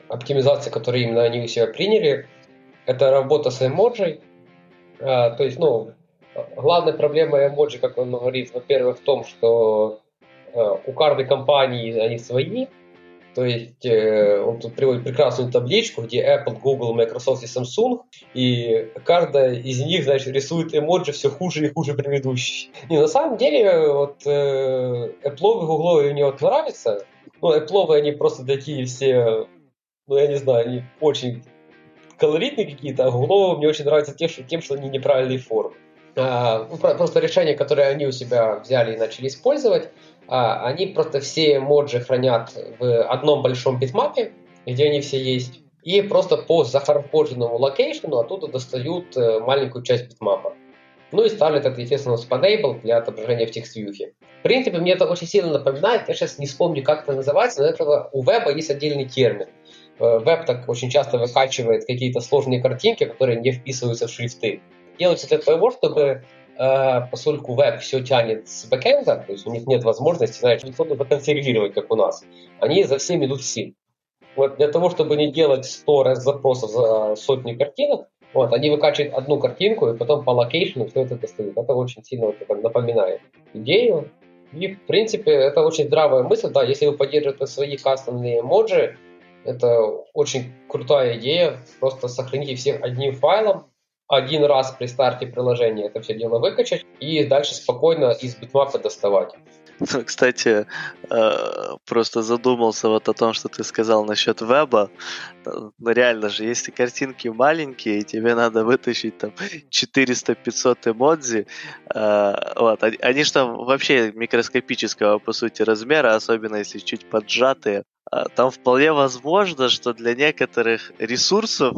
A: оптимизации, который именно они у себя приняли это работа с эмоджи. А, то есть, ну, главная проблема эмоджи, как он говорит, во-первых, в том, что а, у каждой компании они свои. То есть э, он тут приводит прекрасную табличку, где Apple, Google, Microsoft и Samsung, и каждая из них, значит, рисует эмоджи все хуже и хуже предыдущей. Не, на самом деле, вот э, Apple и Google мне вот нравятся. Ну, Apple они просто такие все, ну, я не знаю, они очень колоритные какие-то, а Гуглову мне очень нравится тем, что, тем, что они неправильные формы. А, ну, просто решения, которые они у себя взяли и начали использовать, а, они просто все эмоджи хранят в одном большом битмапе, где они все есть, и просто по захардкодженному локейшну оттуда достают э, маленькую часть битмапа. Ну и ставят это, естественно, в Spannable для отображения в текст-вьюхе. В принципе, мне это очень сильно напоминает, я сейчас не вспомню, как это называется, но этого у веба есть отдельный термин. Э, веб так очень часто выкачивает какие-то сложные картинки, которые не вписываются в шрифты. Делается для того, чтобы э, поскольку веб все тянет с бэкэнда, то есть у них нет возможности, знаешь, что-то законфигурировать, как у нас, они за всем идут в Вот для того, чтобы не делать 100 раз запросов за сотни картинок, вот, они выкачивают одну картинку и потом по локейшну все это достают. Это очень сильно вот, напоминает идею. И, в принципе, это очень здравая мысль, да, если вы поддерживаете свои кастомные эмоджи, это очень крутая идея. Просто сохраните всех одним файлом, один раз при старте приложения это все дело выкачать и дальше спокойно из битмапа доставать.
B: Ну, кстати, э, просто задумался вот о том, что ты сказал насчет веба. Ну, реально же, если картинки маленькие, и тебе надо вытащить там 400-500 эмодзи, э, вот, они же там вообще микроскопического, по сути, размера, особенно если чуть поджатые, там вполне возможно, что для некоторых ресурсов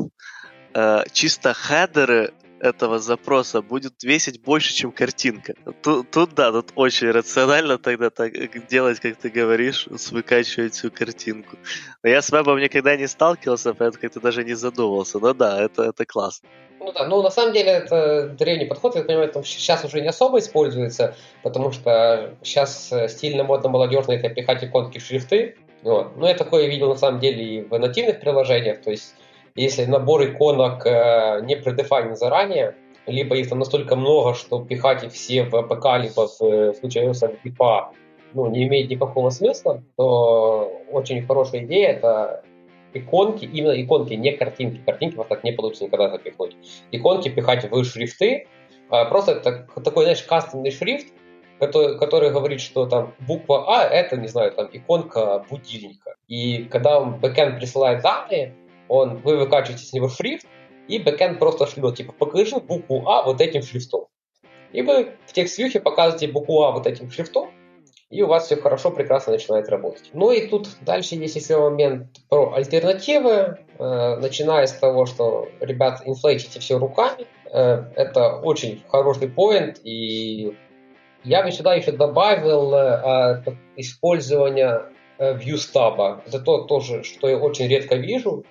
B: э, чисто хедеры этого запроса будет весить больше, чем картинка. Тут, тут да, тут очень рационально тогда так делать, как ты говоришь, выкачивать всю картинку. Но я с вебом никогда не сталкивался, поэтому как-то даже не задумывался. Но да, это, это классно.
A: Ну да, ну на самом деле это древний подход, я понимаю, там сейчас уже не особо используется, потому что сейчас э, стильно, модно, молодежно это пихать иконки шрифты, вот. Но я такое видел на самом деле и в нативных приложениях, то есть если набор иконок э, не предефайнен заранее, либо их там настолько много, что пихать их все в АПК, либо в, в случае iOS в ну, не имеет никакого смысла, то очень хорошая идея это иконки, именно иконки, не картинки. Картинки вот так не получится никогда запихнуть. Иконки пихать в шрифты. А просто это такой, знаешь, кастомный шрифт, который, который говорит, что там буква А это, не знаю, там иконка будильника. И когда он бэкэнд присылает данные, он, вы выкачиваете с него шрифт, и бэкэнд просто шлет, типа, покажи букву А вот этим шрифтом. И вы в текст-вьюхе показываете букву А вот этим шрифтом, и у вас все хорошо, прекрасно начинает работать. Ну и тут дальше есть еще момент про альтернативы, э, начиная с того, что, ребят, инфлейтите все руками. Э, это очень хороший point, и я бы сюда еще добавил э, использование э, ViewStab. Это то тоже, что я очень редко вижу.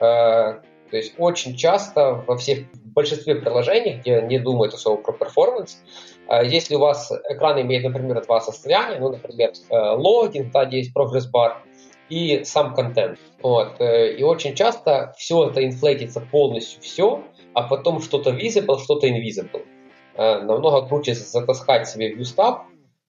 A: Э, то есть очень часто во всех, в большинстве приложений, где не думают особо про перформанс, э, если у вас экран имеет, например, два состояния, ну, например, э, логин, да, где есть прогресс-бар, и сам контент. Вот. Э, и очень часто все это инфлейтится полностью все, а потом что-то visible, что-то invisible. Намного круче затаскать себе ViewStub,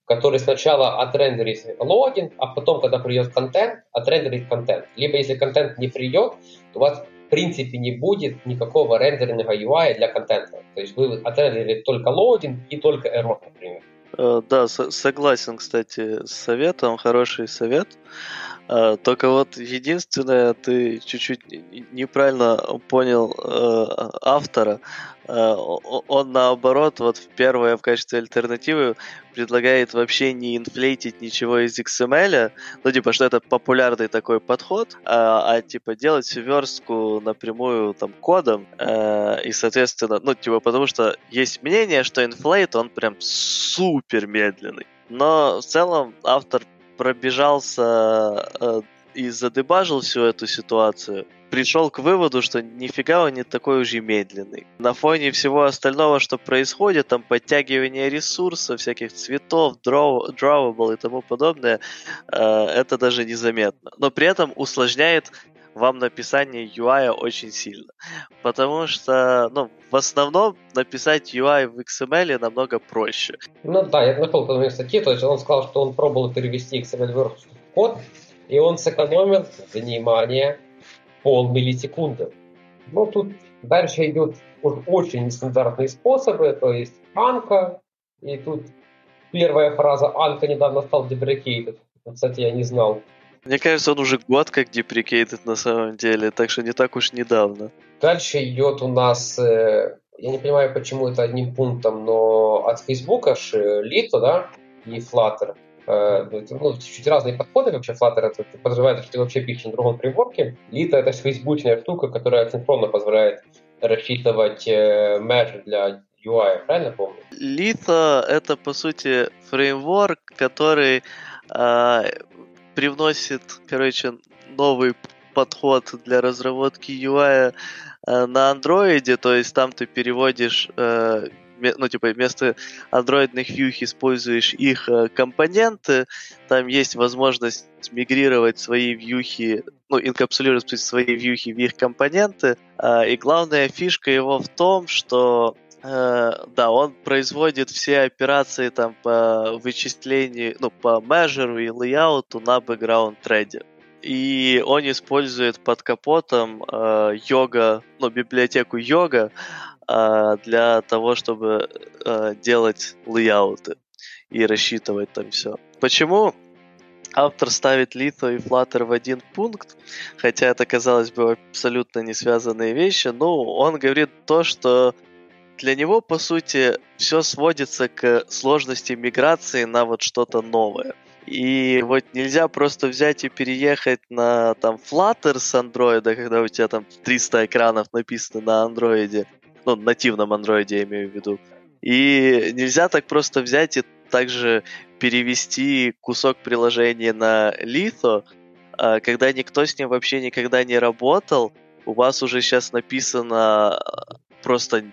A: который сначала отрендерит логин, а потом, когда придет контент, отрендерит контент. Либо если контент не придет, то у вас в принципе не будет никакого рендеринга UI для контента. То есть вы отрендерили только loading и только error, например.
B: Э, да, согласен, кстати, с советом, хороший совет. Э, только вот единственное, ты чуть-чуть неправильно понял э, автора. Э, он наоборот, вот в первое в качестве альтернативы предлагает вообще не инфлейтить ничего из XML, ну типа, что это популярный такой подход, а, а типа делать верстку напрямую там кодом, э, и соответственно, ну типа, потому что есть мнение, что инфлейт, он прям супер медленный. Но в целом автор пробежался э, и задебажил всю эту ситуацию, пришел к выводу, что нифига он не такой уж и медленный. На фоне всего остального, что происходит, там подтягивание ресурсов, всяких цветов, draw, drawable и тому подобное, э, это даже незаметно. Но при этом усложняет вам написание UI очень сильно. Потому что, ну, в основном написать UI в XML намного проще.
A: Ну да, я нашел по статьи, то есть он сказал, что он пробовал перевести XML в код, и он сэкономил, внимание, полмиллисекунды. Ну, тут дальше идет очень нестандартные способы, то есть анка, и тут первая фраза анка недавно стал deprecated. Кстати, я не знал.
B: Мне кажется, он уже год как deprecated на самом деле, так что не так уж недавно.
A: Дальше идет у нас, э, я не понимаю, почему это одним пунктом, но от Facebook аж Lito, да, и Flutter. Э, ну, чуть разные подходы вообще Flutter это подразумевает, что ты вообще пишешь на другом фреймворке. Lito это фейсбучная штука, которая синхронно позволяет рассчитывать э, measure для UI, правильно помню?
B: Lito это по сути фреймворк, который э, привносит, короче, новый подход для разработки UI э, на андроиде, то есть там ты переводишь э, ну, типа, вместо андроидных вьюх используешь их э, компоненты, там есть возможность мигрировать свои вьюхи, ну, инкапсулировать свои вьюхи в их компоненты, э, и главная фишка его в том, что да, он производит все операции там по вычислению, ну, по measure и лейауту на background thread. И он использует под капотом э, йога, ну, библиотеку йога, а, для того, чтобы а, делать лейауты и рассчитывать там все. Почему автор ставит Lito и Flutter в один пункт, хотя это, казалось бы, абсолютно не связанные вещи, но он говорит то, что для него, по сути, все сводится к сложности миграции на вот что-то новое. И вот нельзя просто взять и переехать на там Flutter с андроида, когда у тебя там 300 экранов написано на андроиде, ну, нативном андроиде я имею в виду. И нельзя так просто взять и также перевести кусок приложения на Litho, а, когда никто с ним вообще никогда не работал, у вас уже сейчас написано просто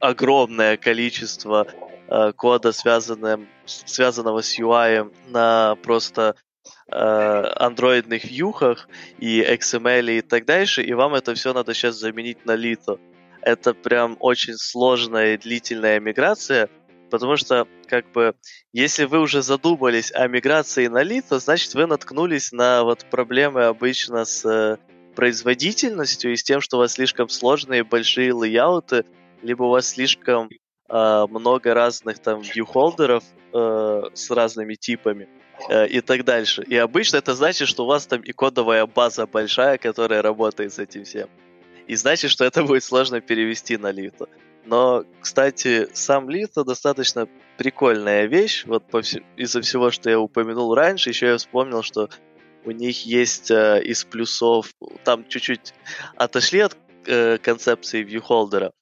B: огромное количество а, кода, связанное, связанного с UI на просто андроидных вьюхах и XML и так дальше, и вам это все надо сейчас заменить на Lito это прям очень сложная и длительная миграция, потому что, как бы, если вы уже задумались о миграции на Лито, значит, вы наткнулись на вот проблемы обычно с производительностью и с тем, что у вас слишком сложные большие лейауты, либо у вас слишком э, много разных там viewholderов э, с разными типами э, и так дальше. И обычно это значит, что у вас там и кодовая база большая, которая работает с этим всем. И значит, что это будет сложно перевести на лито. Но, кстати, сам лито достаточно прикольная вещь. Вот вс... из-за всего, что я упомянул раньше, еще я вспомнил, что у них есть э, из плюсов, там чуть-чуть отошли от э, концепции вьюхолдера,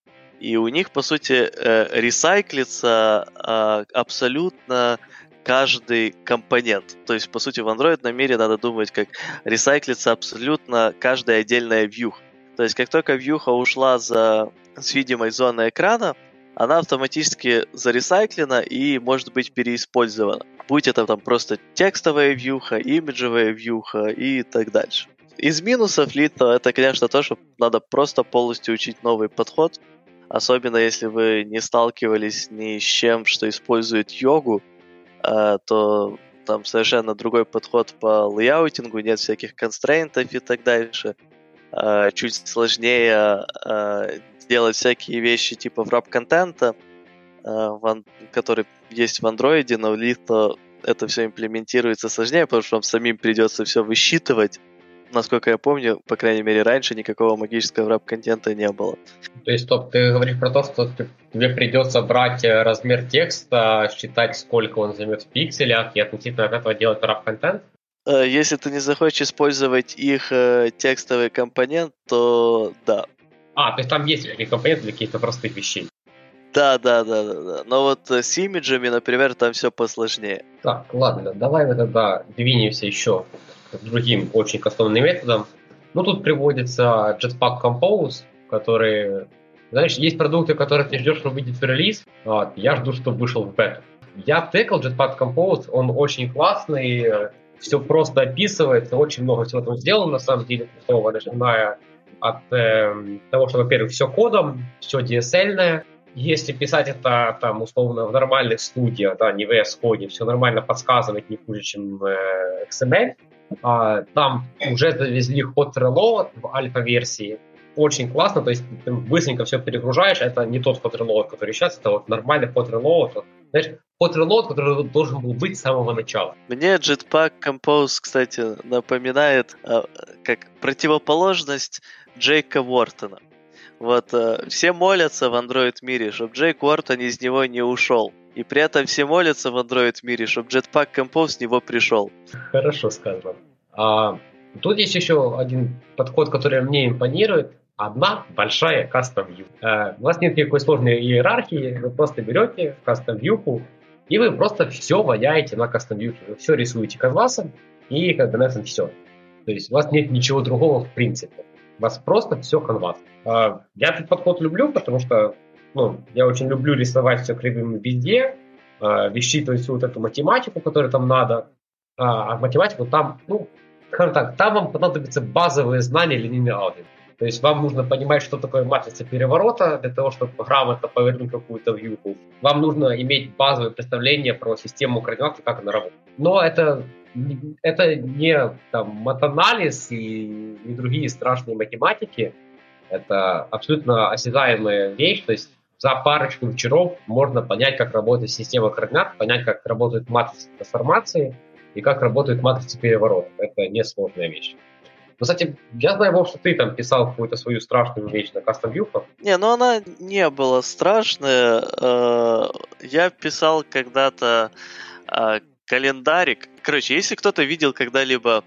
B: и у них, по сути, э, ресайклится э, абсолютно каждый компонент. То есть, по сути, в андроидном мире надо думать, как ресайклится абсолютно каждая отдельная вьюха. То есть, как только вьюха ушла за, с видимой зоны экрана, она автоматически заресайклена и может быть переиспользована. Будь это там просто текстовая вьюха, имиджевая вьюха и так дальше. Из минусов Лито это, конечно, то, что надо просто полностью учить новый подход, особенно если вы не сталкивались ни с чем, что использует йогу, э, то там совершенно другой подход по лейаутингу, нет всяких констрейнтов и так дальше. Э, чуть сложнее э, делать всякие вещи типа врап-контента, который есть в андроиде, но в Litho это все имплементируется сложнее, потому что вам самим придется все высчитывать. Насколько я помню, по крайней мере, раньше никакого магического врап-контента не было.
A: То есть, стоп, ты говоришь про то, что тебе придется брать э, размер текста, считать, сколько он займет в пикселях, и относительно от этого делать врап-контент?
B: Э, если ты не захочешь использовать их текстовый компонент, то да,
A: а, то есть там есть какие-то компоненты для каких-то простых вещей.
B: Да, да, да, да, да. Но вот э, с имиджами, например, там все посложнее.
A: Так, ладно, давай мы тогда двинемся еще другим очень кастомным методам. Ну, тут приводится Jetpack Compose, который... Знаешь, есть продукты, которые ты ждешь, чтобы выйдет в релиз. Вот, я жду, чтобы вышел в бету. Я текал Jetpack Compose, он очень классный, все просто описывается, очень много всего там сделано, на самом деле, крутого, начиная от э, того, что, во-первых, все кодом, все DSL-ное. Если писать это там условно в нормальных студиях, да, не в VS Code, все нормально подсказывать не хуже, чем э, XML. А, там уже завезли hot reload в альфа-версии. Очень классно, то есть ты быстренько все перегружаешь. Это не тот hot reload, который сейчас, это вот нормальный hot reload. Знаешь, hot reload, который должен был быть с самого начала.
B: Мне Jetpack Compose, кстати, напоминает э, как противоположность Джейка Уортона. Вот э, все молятся в Android мире, чтобы Джейк Уортон из него не ушел. И при этом все молятся в Android мире, чтобы Jetpack Compose с него пришел.
A: Хорошо сказано. А, тут есть еще один подход, который мне импонирует. Одна большая custom view. А, у вас нет никакой сложной иерархии, вы просто берете custom view и вы просто все ваяете на custom view. Вы все рисуете канвасом и как бы на этом все. То есть у вас нет ничего другого в принципе. У вас просто все канвас. А, я этот подход люблю, потому что ну, я очень люблю рисовать все кривым везде, а, высчитывать всю вот эту математику, которую там надо. А, а математику там, ну, скажем так, там вам понадобятся базовые знания линейной алгебры. То есть вам нужно понимать, что такое матрица переворота для того, чтобы грамотно повернуть какую-то вьюху. Вам нужно иметь базовое представление про систему координат и как она работает. Но это это не там, матанализ и не другие страшные математики. Это абсолютно осязаемая вещь. То есть за парочку вечеров можно понять, как работает система координат, понять, как работает матрица трансформации и как работает матрица переворота. Это несложная вещь. Но, кстати, я знаю, Вов, что ты там писал какую-то свою страшную вещь на кастом вьюхах.
B: Не, ну она не была страшная. Э, я писал когда-то э, календарик. Короче, если кто-то видел когда-либо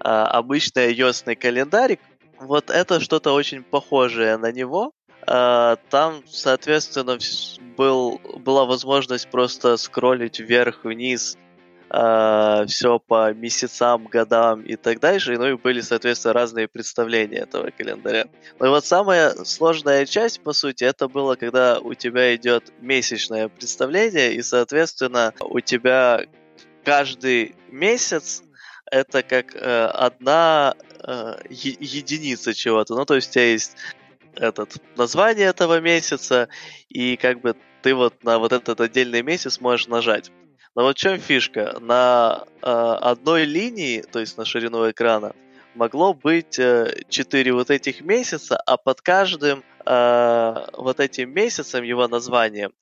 B: э, обычный ios календарик, вот это что-то очень похожее на него. Э, там, соответственно, был, была возможность просто скроллить вверх-вниз э, все по месяцам, годам и так дальше. Ну и были, соответственно, разные представления этого календаря. Ну и вот самая сложная часть, по сути, это было, когда у тебя идет месячное представление, и, соответственно, у тебя каждый месяц это как э, одна э, единица чего-то. Ну, то есть у тебя есть этот название этого месяца, и как бы ты вот на вот этот отдельный месяц можешь нажать. Но вот в чем фишка? На э, одной линии, то есть на ширину экрана, могло быть э, 4 вот этих месяца, а под каждым э, вот этим месяцем его названием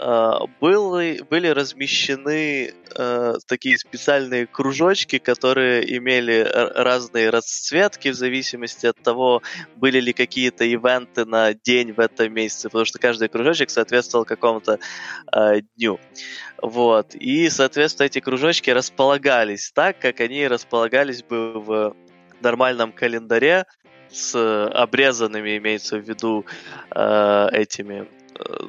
B: э, были, были размещены э, такие специальные кружочки, которые имели разные расцветки в зависимости от того, были ли какие-то ивенты на день в этом месяце, потому что каждый кружочек соответствовал какому-то э, дню. Вот. И, соответственно, эти кружочки располагались так, как они располагались бы в нормальном календаре с обрезанными, имеется в виду, э, этими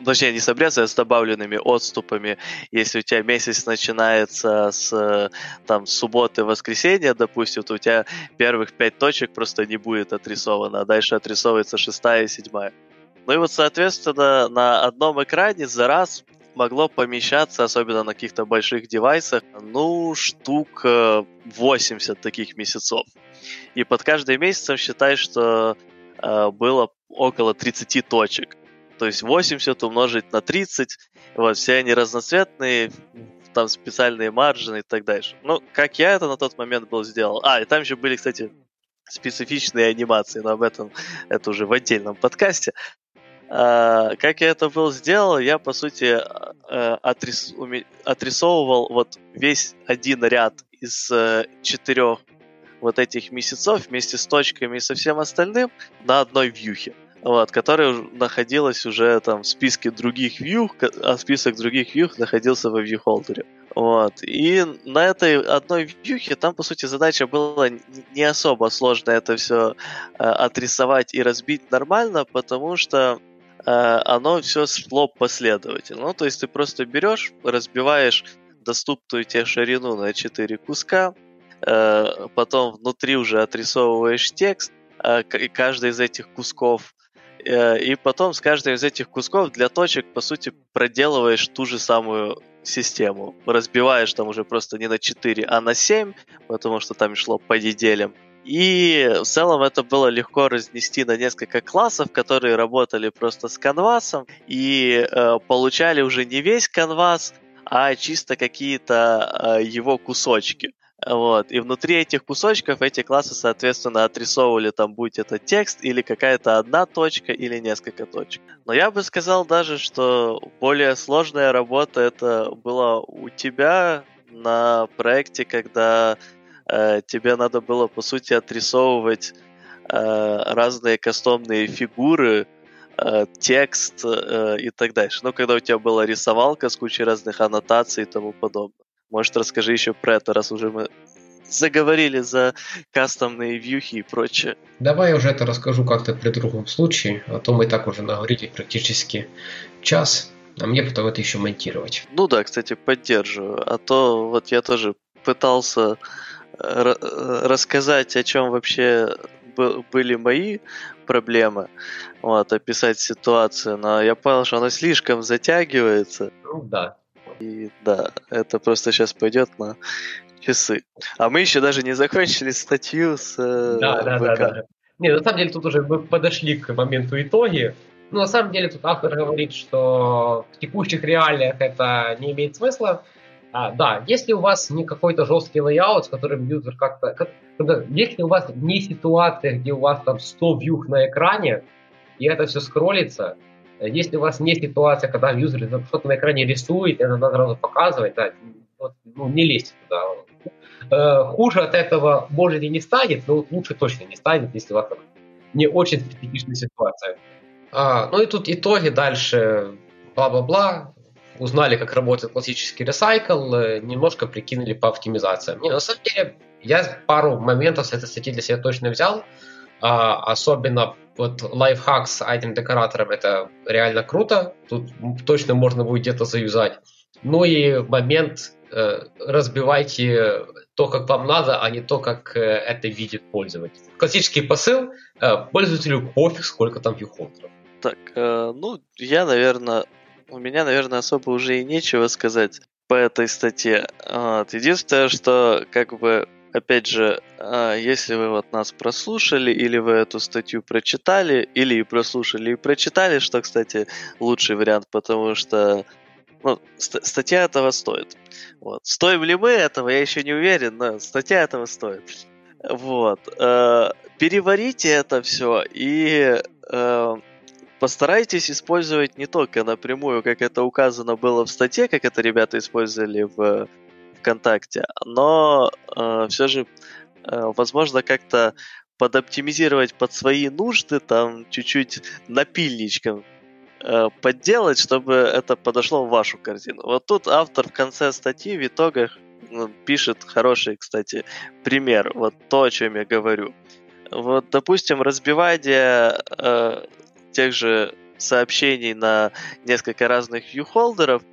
B: точнее, не с обреза, а с добавленными отступами. Если у тебя месяц начинается с там, субботы, воскресенья, допустим, то у тебя первых пять точек просто не будет отрисовано, а дальше отрисовывается шестая и седьмая. Ну и вот, соответственно, на одном экране за раз могло помещаться, особенно на каких-то больших девайсах, ну, штук 80 э, таких месяцев. И под каждым месяцем считай, что э, было около 30 точек то есть 80 умножить на 30, вот, все они разноцветные, там специальные маржины и так дальше. Ну, как я это на тот момент был сделал. А, и там еще были, кстати, специфичные анимации, но об этом это уже в отдельном подкасте. А, как я это был сделал, я, по сути, а, отрис... отрисовывал вот весь один ряд из э, четырех вот этих месяцев вместе с точками и со всем остальным на одной вьюхе вот, которая находилась уже там в списке других view, а список других view находился во viewholder. Вот. И на этой одной вьюхе там, по сути, задача была не особо сложная это все э, отрисовать и разбить нормально, потому что э, оно все шло последовательно. Ну, то есть ты просто берешь, разбиваешь доступную тебе ширину на 4 куска, э, потом внутри уже отрисовываешь текст, э, и каждый из этих кусков и потом с каждым из этих кусков для точек, по сути, проделываешь ту же самую систему. Разбиваешь там уже просто не на 4, а на 7, потому что там шло по неделям. И в целом это было легко разнести на несколько классов, которые работали просто с канвасом и э, получали уже не весь канвас, а чисто какие-то э, его кусочки. Вот. И внутри этих кусочков эти классы, соответственно, отрисовывали там, будь это текст или какая-то одна точка или несколько точек. Но я бы сказал даже, что более сложная работа это была у тебя на проекте, когда э, тебе надо было, по сути, отрисовывать э, разные кастомные фигуры, э, текст э, и так дальше. Ну, когда у тебя была рисовалка с кучей разных аннотаций и тому подобное. Может, расскажи еще про это, раз уже мы заговорили за кастомные вьюхи и прочее.
A: Давай я уже это расскажу как-то при другом случае, а то мы так уже наговорили практически час, а мне потом это еще монтировать.
B: Ну да, кстати, поддерживаю. А то вот я тоже пытался э, рассказать, о чем вообще были мои проблемы, вот, описать ситуацию, но я понял, что она слишком затягивается.
A: Ну да,
B: и да, это просто сейчас пойдет на часы. А мы еще даже не закончили статью с
A: э, да, да, да, да. Не, на самом деле тут уже мы подошли к моменту итоги. Ну, на самом деле тут автор говорит, что в текущих реалиях это не имеет смысла. А, да, если у вас не какой-то жесткий layout, с которым юзер как-то... Как, если у вас не ситуация, где у вас там 100 вьюх на экране, и это все скроллится, если у вас не ситуация, когда юзер что-то на экране рисует, это надо сразу показывать, да, вот, ну, не лезьте туда. Э, хуже от этого может и не станет, но лучше точно не станет, если у вас не очень специфичная ситуация. А, ну и тут итоги дальше, бла-бла-бла, узнали, как работает классический ресайкл, э, немножко прикинули по оптимизациям. Не, на самом деле, я пару моментов с этой статьи для себя точно взял, а, особенно вот лайфхак с этим декоратором это реально круто. Тут точно можно будет где-то заюзать. Ну и момент э, разбивайте то, как вам надо, а не то, как э, это видит пользователь. Классический посыл э, пользователю пофиг, сколько там вьюхолдеров.
B: Так, э, ну, я, наверное, у меня, наверное, особо уже и нечего сказать по этой статье. Вот. Единственное, что как бы опять же, а, если вы вот нас прослушали, или вы эту статью прочитали, или и прослушали и прочитали, что, кстати, лучший вариант, потому что ну, ст- статья этого стоит. Вот. Стоим ли мы этого, я еще не уверен, но статья этого стоит. Вот. Э, переварите это все и э, постарайтесь использовать не только напрямую, как это указано было в статье, как это ребята использовали в ВКонтакте, но э, все же, э, возможно, как-то подоптимизировать под свои нужды, там чуть-чуть напильничком э, подделать, чтобы это подошло в вашу картину. Вот тут автор в конце статьи в итогах пишет хороший, кстати, пример. Вот то, о чем я говорю. Вот, допустим, разбивание э, тех же сообщений на несколько разных viewholderов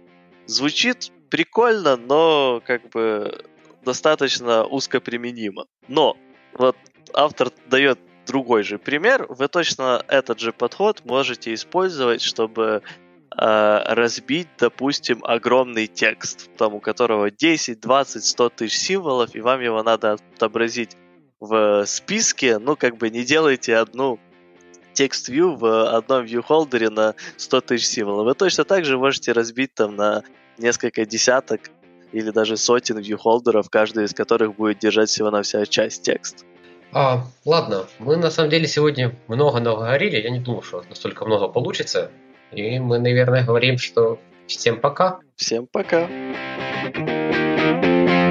B: звучит прикольно, но как бы достаточно узко применимо. Но вот автор дает другой же пример. Вы точно этот же подход можете использовать, чтобы э, разбить, допустим, огромный текст, там у которого 10, 20, 100 тысяч символов, и вам его надо отобразить в списке. Ну, как бы не делайте одну текст view в одном view холдере на 100 тысяч символов. Вы точно так же можете разбить там на несколько десяток или даже сотен вьюхолдеров, каждый из которых будет держать всего на вся часть текст.
A: А, ладно, мы на самом деле сегодня много наговорили, я не думал, что настолько много получится. И мы, наверное, говорим, что всем пока.
B: Всем пока. thank you